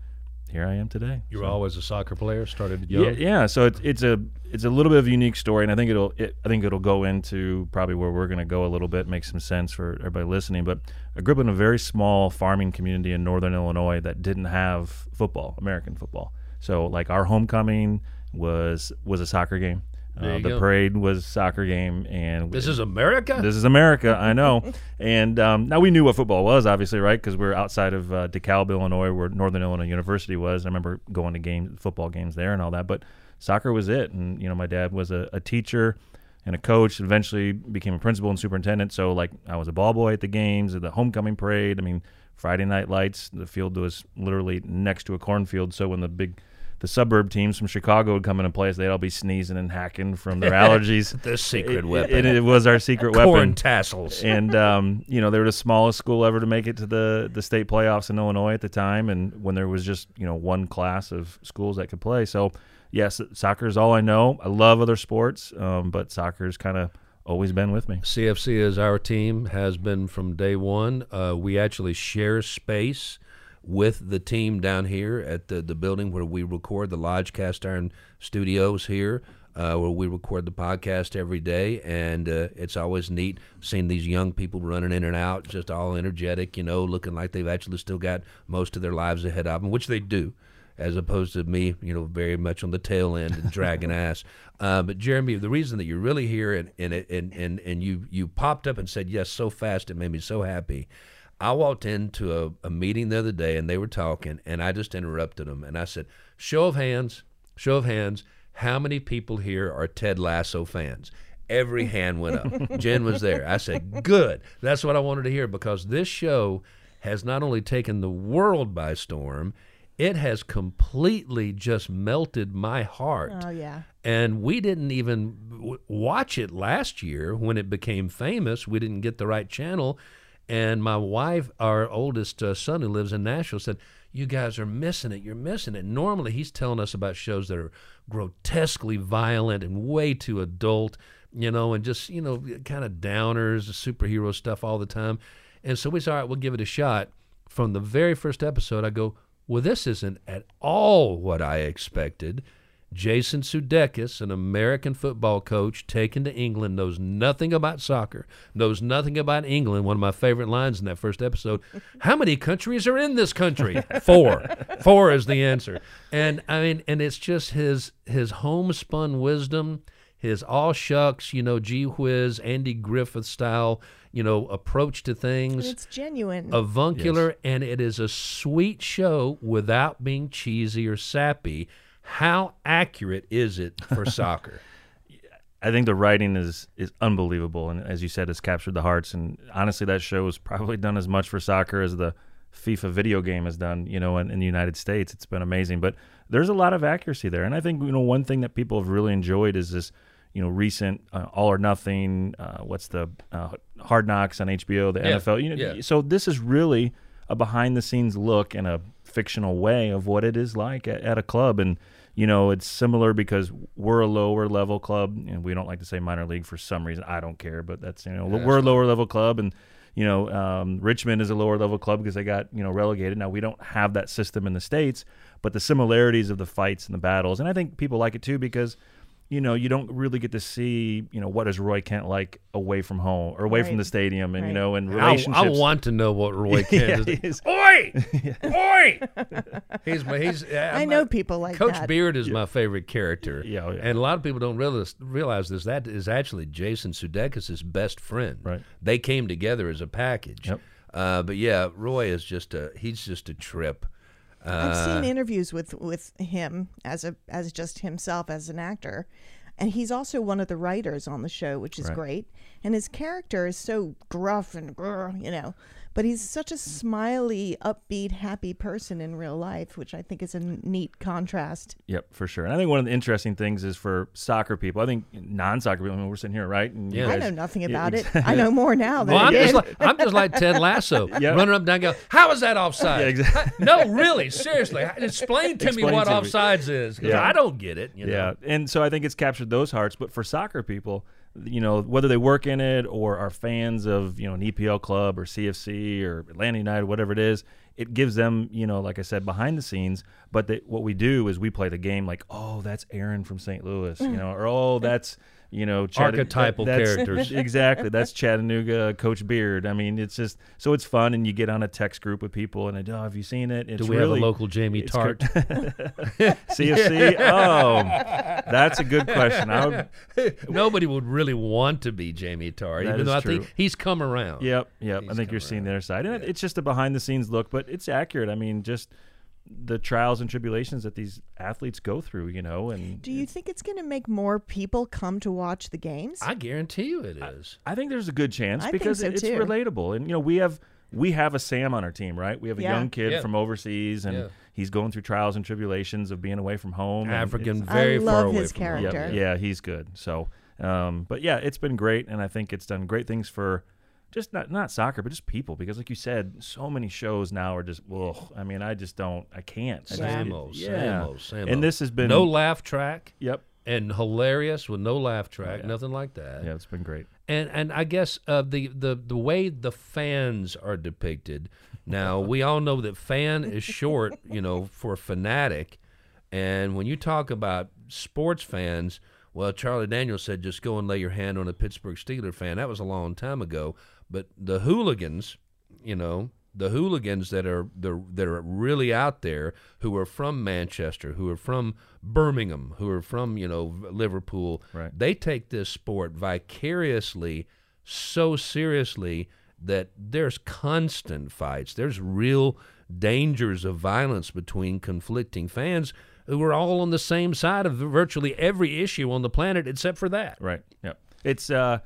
here I am today. You were always a soccer player. Started Yeah, yeah. So it's it's a it's a little bit of a unique story, and I think it'll it, I think it'll go into probably where we're going to go a little bit, make some sense for everybody listening. But I grew up in a very small farming community in northern Illinois that didn't have football, American football. So like our homecoming was was a soccer game. Uh, the go. parade was soccer game, and This is America. this is America, I know. [LAUGHS] and um, now we knew what football was, obviously, right? Because we're outside of uh, DeKalb, Illinois, where Northern Illinois University was. I remember going to game football games there and all that. But soccer was it. And you know, my dad was a, a teacher and a coach. Eventually, became a principal and superintendent. So like, I was a ball boy at the games, at the homecoming parade. I mean, Friday night lights. The field was literally next to a cornfield. So when the big the suburb teams from Chicago would come into place. They'd all be sneezing and hacking from their [LAUGHS] allergies. the secret It- weapon. It, it was our secret [LAUGHS] Corn weapon. tassels. [LAUGHS] and um, you know they were the smallest school ever to make it to the the state playoffs in Illinois at the time, and when there was just you know one class of schools that could play. So yes, soccer is all I know. I love other sports, um, but soccer's kind of always been with me. CFC is our team, has been from day one. Uh, we actually share space with the team down here at the, the building where we record the Lodge Cast Iron Studios here, uh, where we record the podcast every day. And uh, it's always neat seeing these young people running in and out, just all energetic, you know, looking like they've actually still got most of their lives ahead of them, which they do as opposed to me, you know, very much on the tail end and dragging [LAUGHS] ass. Uh, but Jeremy, the reason that you're really here and and, and and and you you popped up and said yes so fast, it made me so happy. I walked into a, a meeting the other day and they were talking, and I just interrupted them and I said, "Show of hands, show of hands, how many people here are Ted Lasso fans?" Every [LAUGHS] hand went up. Jen was there. I said, "Good. That's what I wanted to hear because this show has not only taken the world by storm." It has completely just melted my heart. Oh yeah. And we didn't even w- watch it last year when it became famous. We didn't get the right channel. And my wife, our oldest uh, son who lives in Nashville, said, You guys are missing it. You're missing it. Normally, he's telling us about shows that are grotesquely violent and way too adult, you know, and just, you know, kind of downers, superhero stuff all the time. And so we said, All right, we'll give it a shot. From the very first episode, I go, Well, this isn't at all what I expected. Jason Sudeikis, an American football coach taken to England, knows nothing about soccer, knows nothing about England. One of my favorite lines in that first episode [LAUGHS] How many countries are in this country? Four. Four is the answer. And I mean, and it's just his his homespun wisdom, his all shucks, you know, gee whiz, Andy Griffith style, you know, approach to things It's genuine. avuncular, and it is a sweet show without being cheesy or sappy. How accurate is it for [LAUGHS] soccer? I think the writing is is unbelievable, and as you said, it's captured the hearts. And honestly, that show has probably done as much for soccer as the FIFA video game has done. You know, in, in the United States, it's been amazing. But there's a lot of accuracy there, and I think you know one thing that people have really enjoyed is this. You know, recent uh, All or Nothing. Uh, what's the uh, Hard Knocks on HBO? The Yeah, NFL. You know, yeah. so this is really a behind the scenes look in a fictional way of what it is like at, at a club and you know it's similar because we're a lower level club and we don't like to say minor league for some reason. I don't care but that's you know we're a lower level club and you know um, richmond is a lower level club because they got you know relegated. Now we don't have that system in the states but the similarities of the fights and the battles and i think people like it too because you know, you don't really get to see, you know, what is Roy Kent like away from home or away from the stadium, and you know, and I, relationships. I want to know what Roy Yeah, [LAUGHS] Kent is. he's- Oi! [LAUGHS] Oi! [LAUGHS] he's my, he's. I know people like Coach that. Beard is my favorite character. Yeah, oh, yeah. And a lot of people don't realize, realize this. That is actually Jason Sudeikis' best friend. Right. They came together as a package. Yep. Uh, but yeah, Roy is just a he's just a trip. I've Uh, seen interviews with with him as a as just himself as an actor, and he's also one of the writers on the show, which is Right. great. And his character is so gruff and grr, you know, but he's such a smiley, upbeat, happy person in real life, which I think is a neat contrast. Yep, for sure. And I think one of the interesting things is for soccer people. I think non-soccer people. I mean, we're sitting here, right? And you Yeah. I know nothing Yeah, about exactly. it. I know more now than Well, I I'm just like I'm just like Ted Lasso, [LAUGHS] Yeah. running up and down, go, how is that offside? Yeah, exactly. [LAUGHS] no, really, seriously, explain to me what to me. offsides is. 'cause Yeah. I don't get it. You know? Yeah, and so I think it's captured those hearts. But for soccer people, you know, whether they work in it or are fans of you know an EPL club or CFC or Atlanta United, whatever it is, it gives them you know, like I said, behind the scenes. But they, what we do is we play the game like, oh, that's Aaron from St. Louis, you mm. know, or oh, that's you know, Chatta- Archetypal that- characters. [LAUGHS] exactly, that's Chattanooga Coach Beard. I mean, it's just so it's fun, and you get on a text group with people, and oh, have you seen it? It's Do we really, have a local Jamie Tartt? CFC? [LAUGHS] [LAUGHS] Oh, that's a good question. I would, Nobody would really want to be Jamie Tartt, even though I true. think he's come around. Yep, yep. I think you're come seeing around. the other side, and it it's just a behind the scenes look, but it's accurate. I mean, just the trials and tribulations that these athletes go through, you know, and Do you think it's going to make more people come to watch the games? I guarantee you it is. I think there's a good chance I think because so, it- it's too. relatable, and you know, we have we have a Sam on our team, right? We have a Yeah. young kid Yeah. from overseas, and Yeah. he's going through trials and tribulations of being away from home. and African, it's- I very love far away his from home. Yeah, character. yeah, he's good. So, um, but yeah, it's been great, and I think it's done great things for just not not soccer, but just people. Because, like you said, so many shows now are just, well, I mean, I just don't, I can't. Same yeah. same old, And this has been no laugh track Yep. and hilarious with no laugh track, yeah. nothing like that. Yeah, it's been great. and and I guess uh, the the the way the fans are depicted. [LAUGHS] Now we all know that fan is short, you know, for fanatic. And when you talk about sports fans, well, Charlie Daniels said just go and lay your hand on a Pittsburgh Steeler fan. That was a long time ago. But the hooligans, you know, the hooligans that are the that are really out there, who are from Manchester, who are from Birmingham, who are from you know Liverpool, Right. they take this sport vicariously so seriously that there's constant fights. There's real dangers of violence between conflicting fans who are all on the same side of virtually every issue on the planet except for that. Right. Yep. It's uh,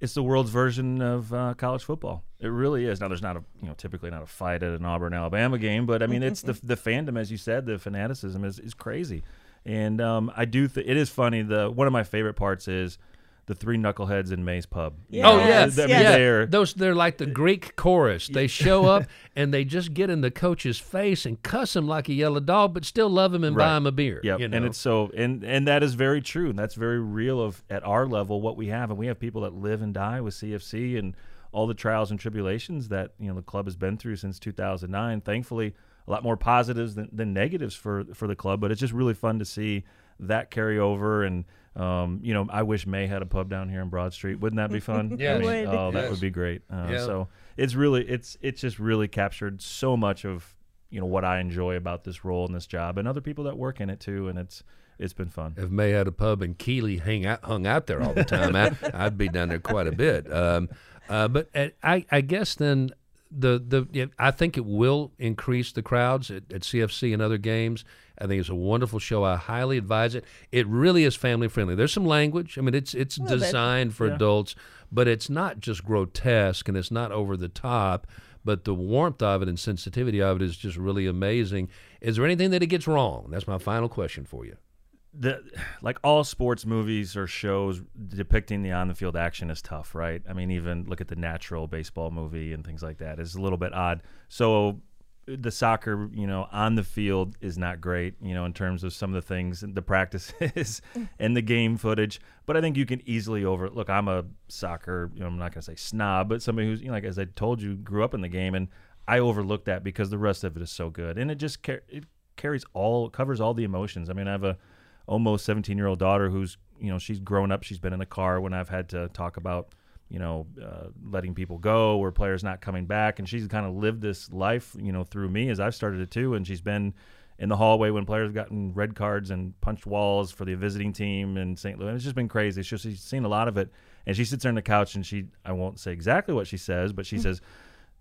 it's the world's version of uh, college football. It really is. Now, there's not a you know typically not a fight at an Auburn Alabama game, but I mean it's the [LAUGHS] the fandom, as you said, the fanaticism is, is crazy, and um, I do th- it is funny. The one of my favorite parts is the three knuckleheads in Mae's pub. Yeah. Oh Yes, yeah, I mean, yes. they're Those they're like the Greek chorus. They show up [LAUGHS] and they just get in the coach's face and cuss him like a yellow dog, but still love him and buy him a beer. Yep. you know? And it's so and and that is very true. And that's very real of at our level what we have. And we have people that live and die with CFC and all the trials and tribulations that, you know, the club has been through since 2009. Thankfully, a lot more positives than, than negatives for for the club, but it's just really fun to see that carry over and um, you know, I wish Mae had a pub down here in Broad Street. Wouldn't that be [LAUGHS] fun? yeah, I mean, Would. Oh, that Yes. would be great. Uh, Yeah. So it's really it's it's just really captured so much of you know what I enjoy about this role and this job, and other people that work in it too, and it's it's been fun. if Mae had a pub and Keeley hang out, hung out there all the time, I, [LAUGHS] I'd be down there quite a bit. Um, uh, but I, I guess then the the yeah, I think it will increase the crowds at, at CFC and other games. I think it's a wonderful show. I highly advise it. It really is family friendly. There's some language. I mean, it's it's Little bit. designed for Yeah. adults, but it's not just grotesque and it's not over the top. But the warmth of it and sensitivity of it is just really amazing. Is there anything that it gets wrong? That's my final question for you. the like all sports movies or shows depicting the on the field action is tough, right? I mean, even look at the natural baseball movie and things like that is a little bit odd. So the soccer, you know, on the field is not great, you know, in terms of some of the things, the practices [LAUGHS] and the game footage. But I think you can easily over. Look, I'm a soccer, you know, I'm not going to say snob, but somebody who's, you know, like as I told you, grew up in the game, and I overlook that because the rest of it is so good, and it just car- it carries all covers all the emotions. I mean, I have a almost 17 year old daughter who's you know, she's grown up. She's been in the car when I've had to talk about, you know, uh, letting people go or players not coming back, and she's kind of lived this life, you know, through me as I've started it too. And she's been in the hallway when players have gotten red cards and punched walls for the visiting team in St. Louis. It's just been crazy. It's just, she's seen a lot of it, and she sits there on the couch and she, I won't say exactly what she says, but she says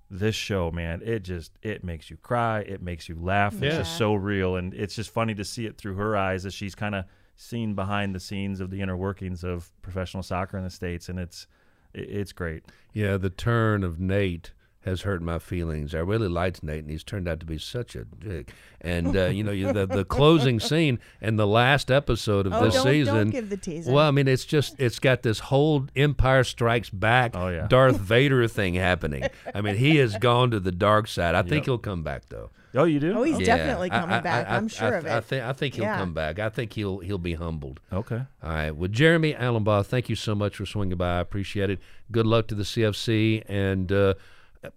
this show, man, it just it makes you cry, it makes you laugh. It's just so real, and it's just funny to see it through her eyes as she's kind of seen behind the scenes of the inner workings of professional soccer in the states, and it's it, it's great. Yeah, the turn of Nate has hurt my feelings. I really liked Nate, and he's turned out to be such a dick. And uh, you know, you, the the closing [LAUGHS] scene and the last episode of Oh, this don't, season. don't give the teaser. well, I mean, it's just it's got this whole Empire Strikes Back, Oh, yeah. Darth Vader thing happening. I mean, he has gone to the dark side. I think he'll come back though. Oh, you do? Oh, he's Yeah, definitely coming I- back. I- I'm sure I, of it. I think I think he'll Yeah. come back. I think he'll he'll be humbled. okay. All right. Well, Jeremy Alumbaugh, thank you so much for swinging by. I appreciate it. Good luck to the CFC. And uh,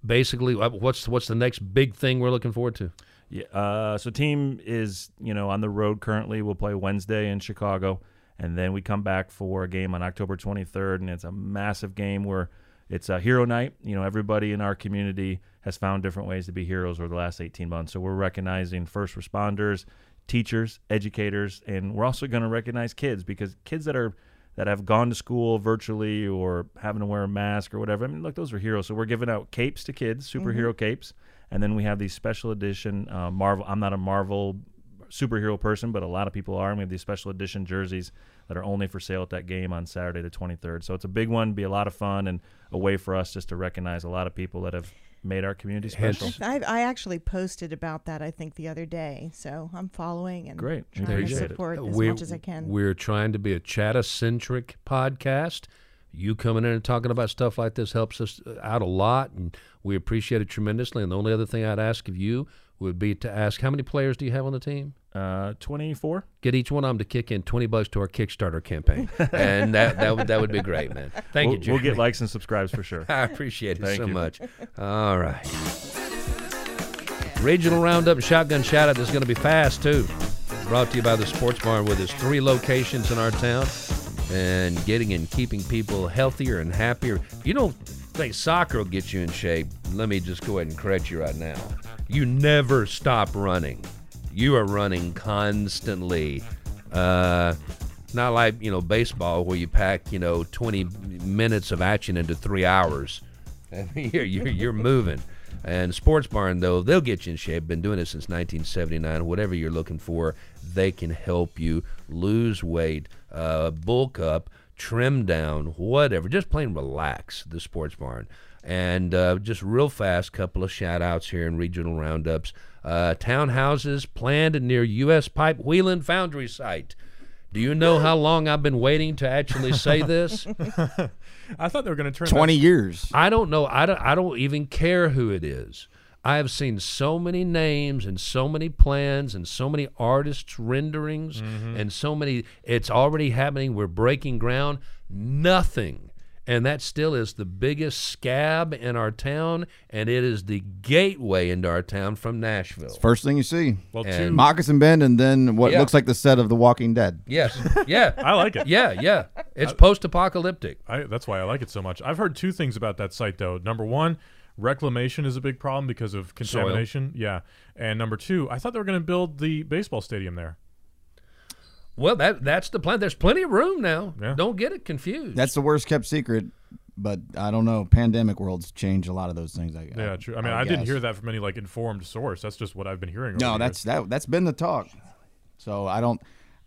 basically, uh, what's what's the next big thing we're looking forward to? Yeah. Uh, so team is you know on the road currently. We'll play Wednesday in Chicago, and then we come back for a game on October 23rd, and it's a massive game where it's a hero night. You know, everybody in our community has found different ways to be heroes over the last 18 months. So we're recognizing first responders, teachers, educators, and we're also going to recognize kids because kids that are that have gone to school virtually or having to wear a mask or whatever. I mean, look, those are heroes. So we're giving out capes to kids, superhero capes, and then we have these special edition uh, Marvel. I'm not a Marvel superhero person, but a lot of people are. And we have these special edition jerseys that are only for sale at that game on Saturday the 23rd. So it's a big one, be a lot of fun, and a way for us just to recognize a lot of people that have made our community special. I, I actually posted about that I think the other day, so I'm following and Great. trying to Appreciate it. support as We're- much as I can. We're trying to be a chatta-centric podcast. You coming in and talking about stuff like this helps us out a lot, and we appreciate it tremendously. And the only other thing I'd ask of you would be to ask how many players do you have on the team? Uh, 24. Get each one of them to kick in twenty bucks to our Kickstarter campaign, [LAUGHS] and that that would that would be great, man. Thank We'll, you, we'll get likes and subscribes for sure. [LAUGHS] I appreciate it Thank so you. much. All right. Regional Roundup and Shotgun Shoutout is going to be fast, too. Brought to you by the Sports Barn with its three locations in our town and getting and keeping people healthier and happier. You think soccer will get you in shape, let me just go ahead and correct you right now. You never stop running. You are running constantly. Uh, not like you know baseball where you pack you know 20 minutes of action into three hours. [LAUGHS] You're, you're, you're moving. And Sports Barn, though, they'll get you in shape. Been doing it since 1979. Whatever you're looking for, they can help you lose weight, uh, bulk up, trim down, whatever. Just plain relax. The Sports Barn. And uh, just real fast, couple of shout outs here in regional roundups. Uh, townhouses planned near U.S. Pipe Wheland Foundry site. Do you know how long I've been waiting to actually say this? [LAUGHS] I thought they were going to turn Twenty years. I don't know. I don't, I don't even care who it is. I have seen so many names and so many plans and so many artists' renderings mm-hmm. and so many. It's already happening. We're breaking ground. Nothing. And that still is the biggest scab in our town, and it is the gateway into our town from Nashville. First thing you see. Well, And- two. Moccasin Bend, and then what Yeah. looks like the set of The Walking Dead. Yes. [LAUGHS] Yeah. I like it. yeah. Yeah. It's post apocalyptic. I, that's why I like it so much. I've heard two things about that site though. Number one, reclamation is a big problem because of contamination. Yeah, and number two, I thought they were going to build the baseball stadium there. Well, that that's the plan. There's plenty of room now. Yeah. Don't get it confused. That's the worst kept secret. But I don't know. Pandemic world's changed a lot of those things. I, guess. Yeah, true. I mean, I, didn't hear that from any like informed source. That's just what I've been hearing. over No, that's years. that. That's been the talk. So I don't.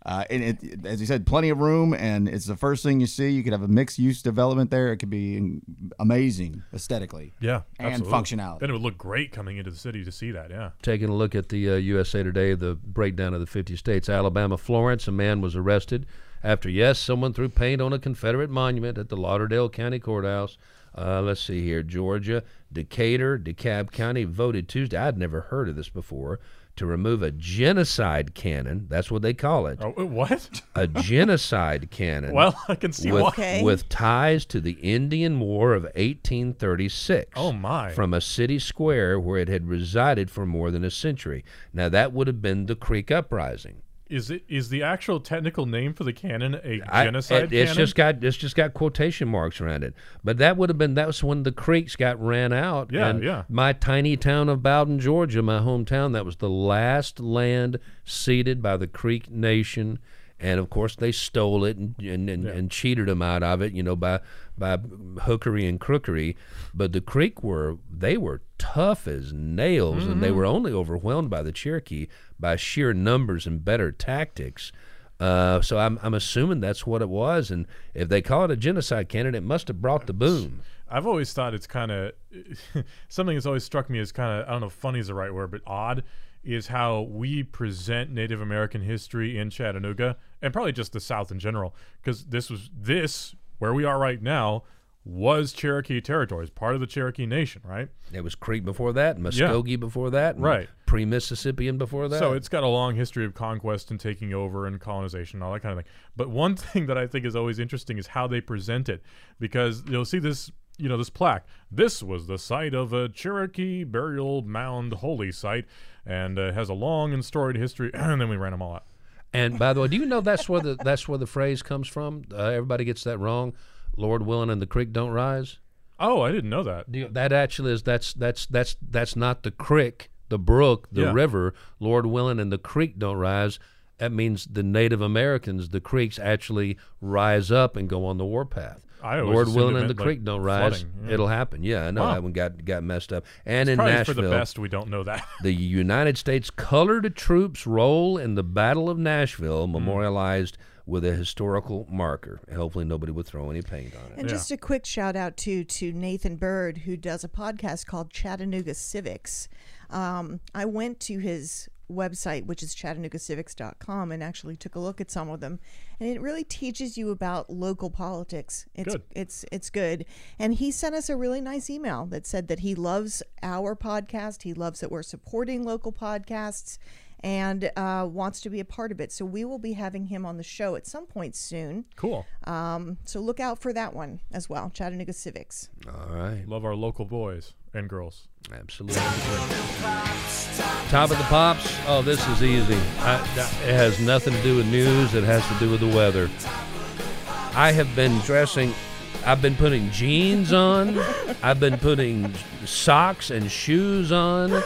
Uh, and it, as you said, plenty of room, and it's the first thing you see. You could have a mixed use development there. It could be amazing aesthetically. yeah, and absolutely. functionality. Then it would look great coming into the city to see that. Yeah. Taking a look at the uh, USA Today, the breakdown of the 50 states. Alabama, Florence, a man was arrested after, yes, someone threw paint on a Confederate monument at the Lauderdale County Courthouse. Uh, let's see here. Georgia, Decatur, DeKalb County voted Tuesday. I'd never heard of this before. To remove a genocide cannon. That's what they call it. Oh, what? A genocide cannon. [LAUGHS] well, I can see with, why. Okay. with ties to the Indian War of 1836. Oh, my. From a city square where it had resided for more than a century. Now that would have been the Creek Uprising is it is the actual technical name for the cannon a I- genocide it- it's cannon? just got it's just got quotation marks around it. But that would have been that was when the creeks got ran out. Yeah, and yeah. My tiny town of Bowdon, Georgia, my hometown, that was the last land ceded by the Creek Nation. And of course, they stole it and and, and, and cheated them out of it, you know, by by hookery and crookery. But the Creek were they were tough as nails, and they were only overwhelmed by the Cherokee by sheer numbers and better tactics. Uh, so I'm I'm assuming that's what it was, and if they call it a genocide cannon, it must have brought the boom. I've always thought it's kind of [LAUGHS] something that's always struck me as kind of I don't know if funny is the right word, but odd is how we present Native American history in Chattanooga and probably just the South in general because this was this where we are right now was Cherokee territory, territories, part of the Cherokee Nation, right? It was Creek before that, Muskogee before that, Right. pre-Mississippian before that. So it's got a long history of conquest and taking over and colonization and all that kind of thing. But one [LAUGHS] thing that I think is always interesting is how they present it, because you'll see this, you know, this plaque. This was the site of a Cherokee burial mound holy site, and uh, has a long and storied history. [CLEARS THROAT] and then we ran them all out. And by the way, do you know that's where the [LAUGHS] that's where the phrase comes from? Uh, everybody gets that wrong. Lord willing, and the creek don't rise. Oh, I didn't know that. Do you- that actually is that's that's that's that's not the creek, the brook, the Yeah. river. Lord willing, and the creek don't rise. That means the Native Americans, the creeks, actually rise up and go on the warpath. I always Lord assumed it willing, and the like, creek don't rise. yeah. It'll happen. Yeah, I know Wow. that one got got messed up. And in Probably Nashville, for the best we don't know that. [LAUGHS] the United States colored troops role in the Battle of Nashville, Hmm. memorialized with a historical marker. Hopefully, nobody would throw any paint on it. And just a quick shout out to to Nathan Bird, who does a podcast called Chattanooga Civics. Um, I went to his website, which is chattanoogacivics.com, and actually took a look at some of them, and it really teaches you about local politics. It's Good. it's it's good. And he sent us a really nice email that said that he loves our podcast. He loves that we're supporting local podcasts. And uh, wants to be a part of it. So we will be having him on the show at some point soon. Cool. Um, so look out for that one as well. Chattanooga Civics. All right, Love our local boys and girls. absolutely. Top of the pops. Oh, this is easy. I, it has nothing to do with news. It has to do with the weather. I have been dressing. I've been putting jeans on. I've been putting socks and shoes on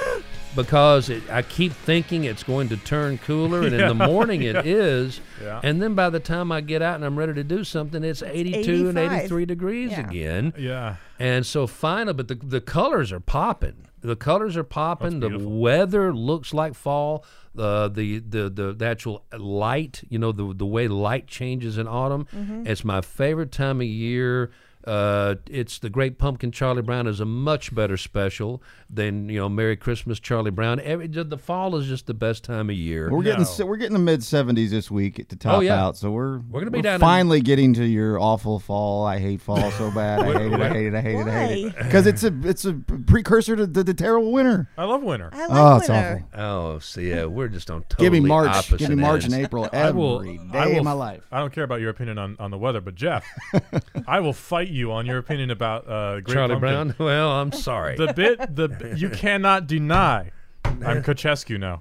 because it, I keep thinking it's going to turn cooler, and in the [LAUGHS] morning it is. Yeah. And then by the time I get out and I'm ready to do something, it's 82 and 83 degrees Yeah. again. Yeah. And so finally, but the the colors are popping. The colors are popping. The weather looks like fall. Uh, the, the the the actual light, you know, the the way light changes in autumn. It's my favorite time of year. Uh, it's the Great Pumpkin. Charlie Brown is a much better special than you know Merry Christmas Charlie Brown. Every the fall is just the best time of year. We're getting No. we're getting the mid 70s this week to top Oh, yeah. out. So we're We're gonna be down in- finally getting to your awful fall. I hate fall so bad. I [LAUGHS] hate it. I hate it. I hate it. I hate it. Why? Because it's a it's a precursor to the, the terrible winter. I love winter. I like Oh, it's winter. awful. oh, see, yeah, we're just on totally Give me March. opposite Give me March and ends. April I every will. day I will. of my life. I don't care about your opinion on, on the weather, but Jeff, [LAUGHS] I will fight you on your opinion about uh, Great Charlie Pumpkin. Brown. [LAUGHS] Well, I'm sorry. The bit, the you cannot deny. I'm [LAUGHS] Kochescu now.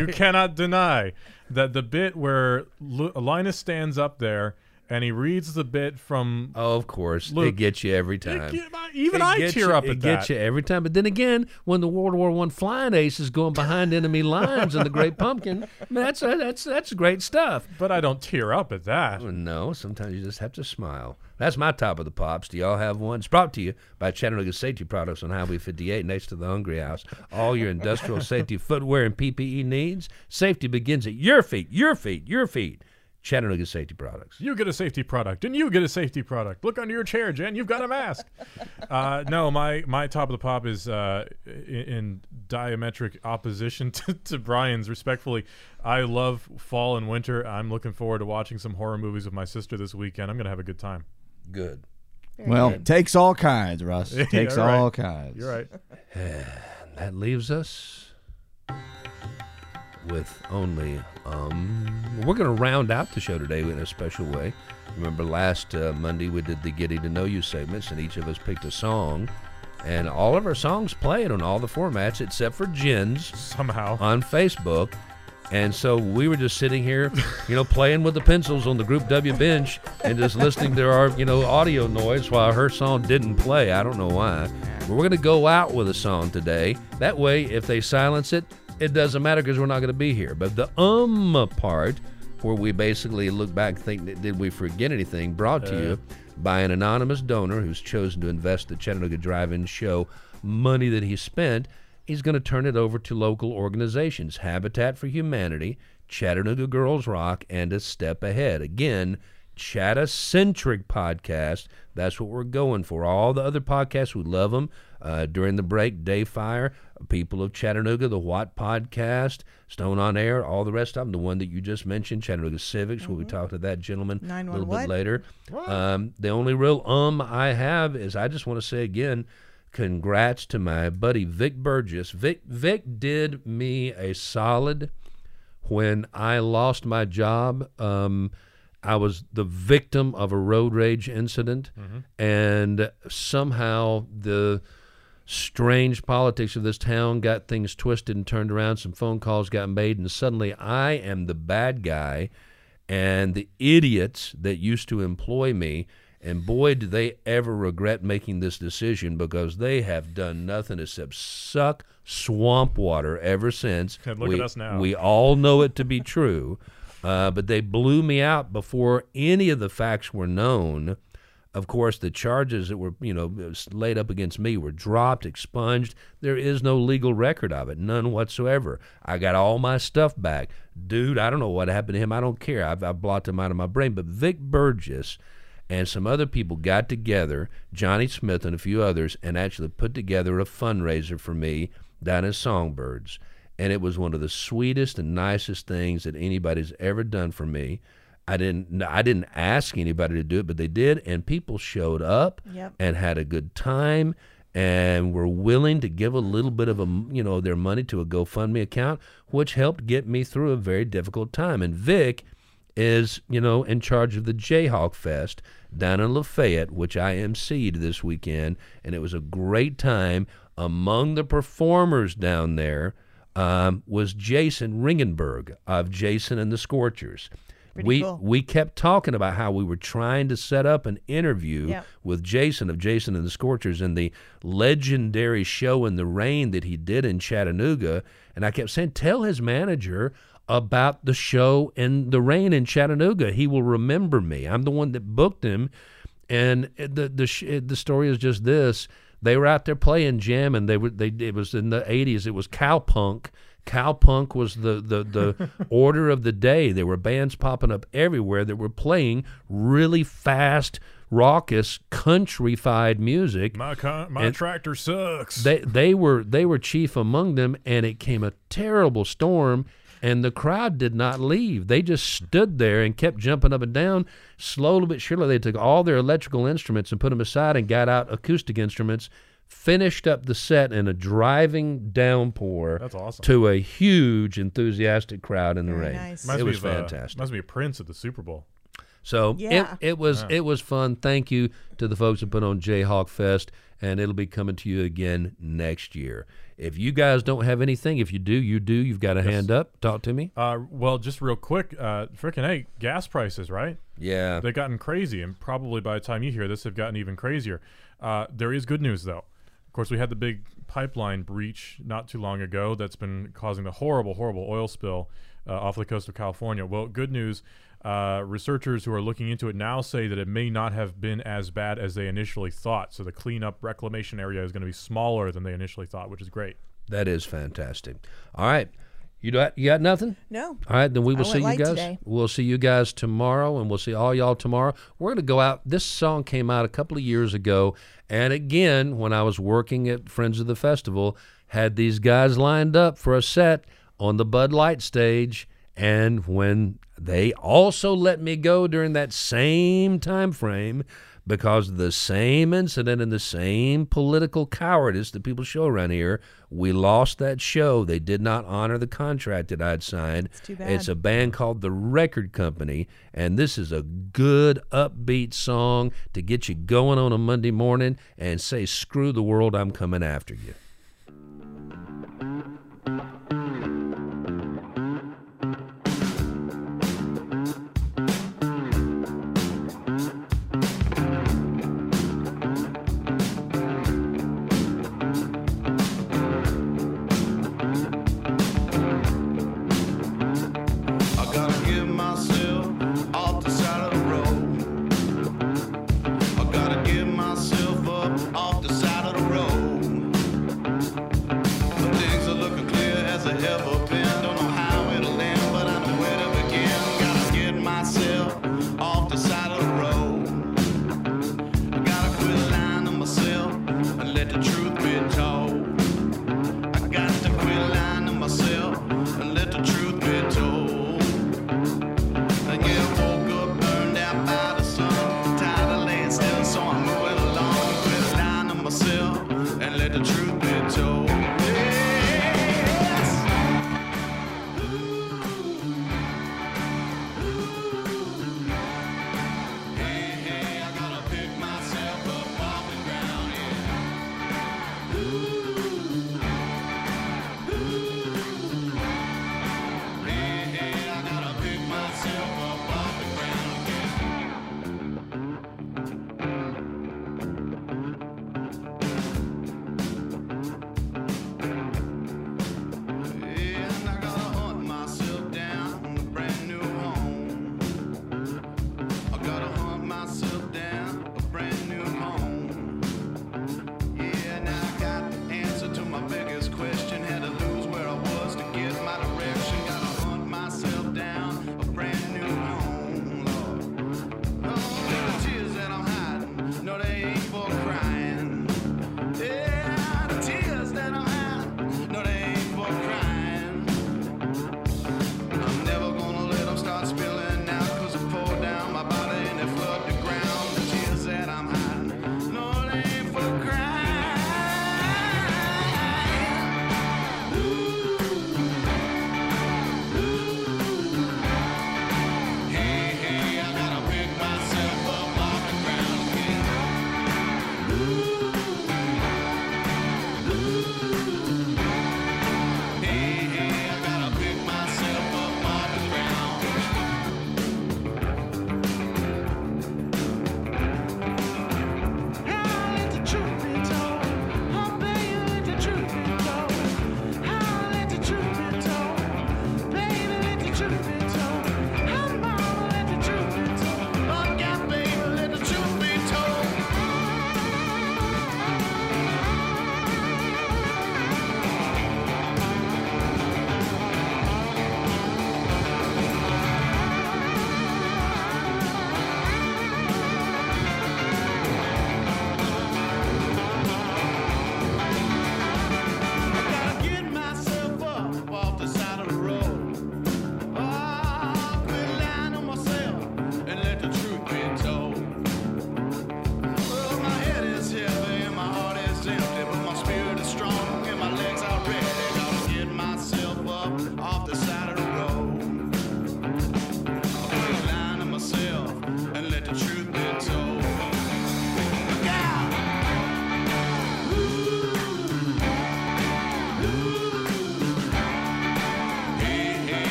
You cannot deny that the bit where Lu- Linus stands up there and he reads the bit from. Oh, of course, Luke, it gets you every time. get- even It I gets tear you, up It at gets you every time. But then again, when the World War One flying ace is going behind enemy lines in the Great Pumpkin, that's that's that's great stuff. But I don't tear up at that. No, sometimes you just have to smile. That's my top of the pops. Do y'all have one? It's brought to you by Chattanooga Safety Products on Highway 58 next to the Hungry House. All your industrial [LAUGHS] safety footwear and PPE needs. Safety begins at your feet, your feet, your feet. Chattanooga Safety Products. You get a safety product, and you get a safety product. Look under your chair, Jen. You've got a mask. [LAUGHS] uh, no, my my top of the pop is uh, in, in diametric opposition [LAUGHS] to, to Brian's. Respectfully, I love fall and winter. I'm looking forward to watching some horror movies with my sister this weekend. I'm gonna have a good time. Good. Well, takes all kinds, Russ. [LAUGHS] Takes You're right. all kinds. You're right. [SIGHS] That leaves us with only um we're going to round out the show today in a special way. Remember last uh, Monday we did the getting to know you segments and each of us picked a song and all of our songs played on all the formats except for Jen's Somehow. on Facebook And so we were just sitting here, you know, playing with the pencils on the Group W bench and just listening to our, you know, audio noise while her song didn't play. I don't know why. But we're going to go out with a song today. That way, if they silence it, it doesn't matter because we're not going to be here. But the um part, where we basically look back and think, did we forget anything, brought to you by an anonymous donor who's chosen to invest the Chattanooga Drive-In Show money that he spent. He's going to turn it over to local organizations, Habitat for Humanity, Chattanooga Girls Rock, and A Step Ahead. Again, Chatta-centric podcast. That's what we're going for. All the other podcasts, we love them. Uh, during the break, Day Fire, People of Chattanooga, the Watt Podcast, Stone on Air, all the rest of them. The one that you just mentioned, Chattanooga Civics, where we talked to that gentleman a little what? bit later. Um, the only real um I have is I just want to say again, congrats to my buddy Vic Burgess. Vic Vic did me a solid when I lost my job. Um, I was the victim of a road rage incident, and somehow the strange politics of this town got things twisted and turned around. Some phone calls got made, and suddenly I am the bad guy, and the idiots that used to employ me. And boy, do they ever regret making this decision because they have done nothing except suck swamp water ever since. And look we, at us now. We all know it to be [LAUGHS] true, uh, but they blew me out before any of the facts were known. Of course, the charges that were, you know, laid up against me were dropped, expunged. There is no legal record of it, none whatsoever. I got all my stuff back. Dude, I don't know what happened to him. I don't care. I've, I've blotted him out of my brain. But Vic Burgess and some other people got together, Johnny Smith and a few others, and actually put together a fundraiser for me down in Songbirds. And it was one of the sweetest and nicest things that anybody's ever done for me. I didn't I didn't ask anybody to do it, but they did, and people showed up Yep. and had a good time and were willing to give a little bit of a you know their money to a GoFundMe account, which helped get me through a very difficult time. And Vic is you know in charge of the Jayhawk Fest down in Lafayette, which I emceed this weekend, and it was a great time. Among the performers down there um, was Jason Ringenberg of Jason and the Scorchers. Pretty we cool. we kept talking about how we were trying to set up an interview Yep. with Jason of Jason and the Scorchers and the legendary show in the rain that he did in Chattanooga. And I kept saying, tell his manager about the show in the rain in Chattanooga. He will remember me. I'm the one that booked him. And the the the story is just this: they were out there playing jam, and they were they it was in the '80s. It was cowpunk. Cowpunk was the, the, the [LAUGHS] order of the day. There were bands popping up everywhere that were playing really fast, raucous, countryfied music. My con- my And- tractor sucks. They they were they were chief among them, and it came a terrible storm, and the crowd did not leave. They just stood there and kept jumping up and down. Slowly but surely, they took all their electrical instruments and put them aside and got out acoustic instruments. Finished up the set in a driving downpour That's awesome. to a huge, enthusiastic crowd in the Very rain. nice. Reminds It me was of, uh, fantastic. Must be a Prince at the Super Bowl. So Yeah. it, it was it was fun. Thank you to the folks that put on Jayhawk Fest, and it'll be coming to you again next year. If you guys don't have anything, if you do, you do. You've got a hand up. Talk to me. Uh, well, just real quick, uh, freaking hey, gas prices, right? Yeah. They've gotten crazy, and probably by the time you hear this, have gotten even crazier. Uh, there is good news, though. Of course, we had the big pipeline breach not too long ago that's been causing the horrible, horrible oil spill uh, off the coast of California. Well, good news. Uh, researchers who are looking into it now say that it may not have been as bad as they initially thought. So the cleanup reclamation area is going to be smaller than they initially thought, which is great. That is fantastic. All right. You got you got nothing? No. All right, then we will I see you guys. today. We'll see you guys tomorrow, and we'll see all y'all tomorrow. We're going to go out. This song came out a couple of years ago, and again, when I was working at Friends of the Festival, had these guys lined up for a set on the Bud Light stage, and when they also let me go during that same time frame because of the same incident and the same political cowardice that people show around here. We lost that show. They did not honor the contract that I'd signed. It's too bad. It's a band called The Record Company, and this is a good, upbeat song to get you going on a Monday morning and say, screw the world, I'm coming after you.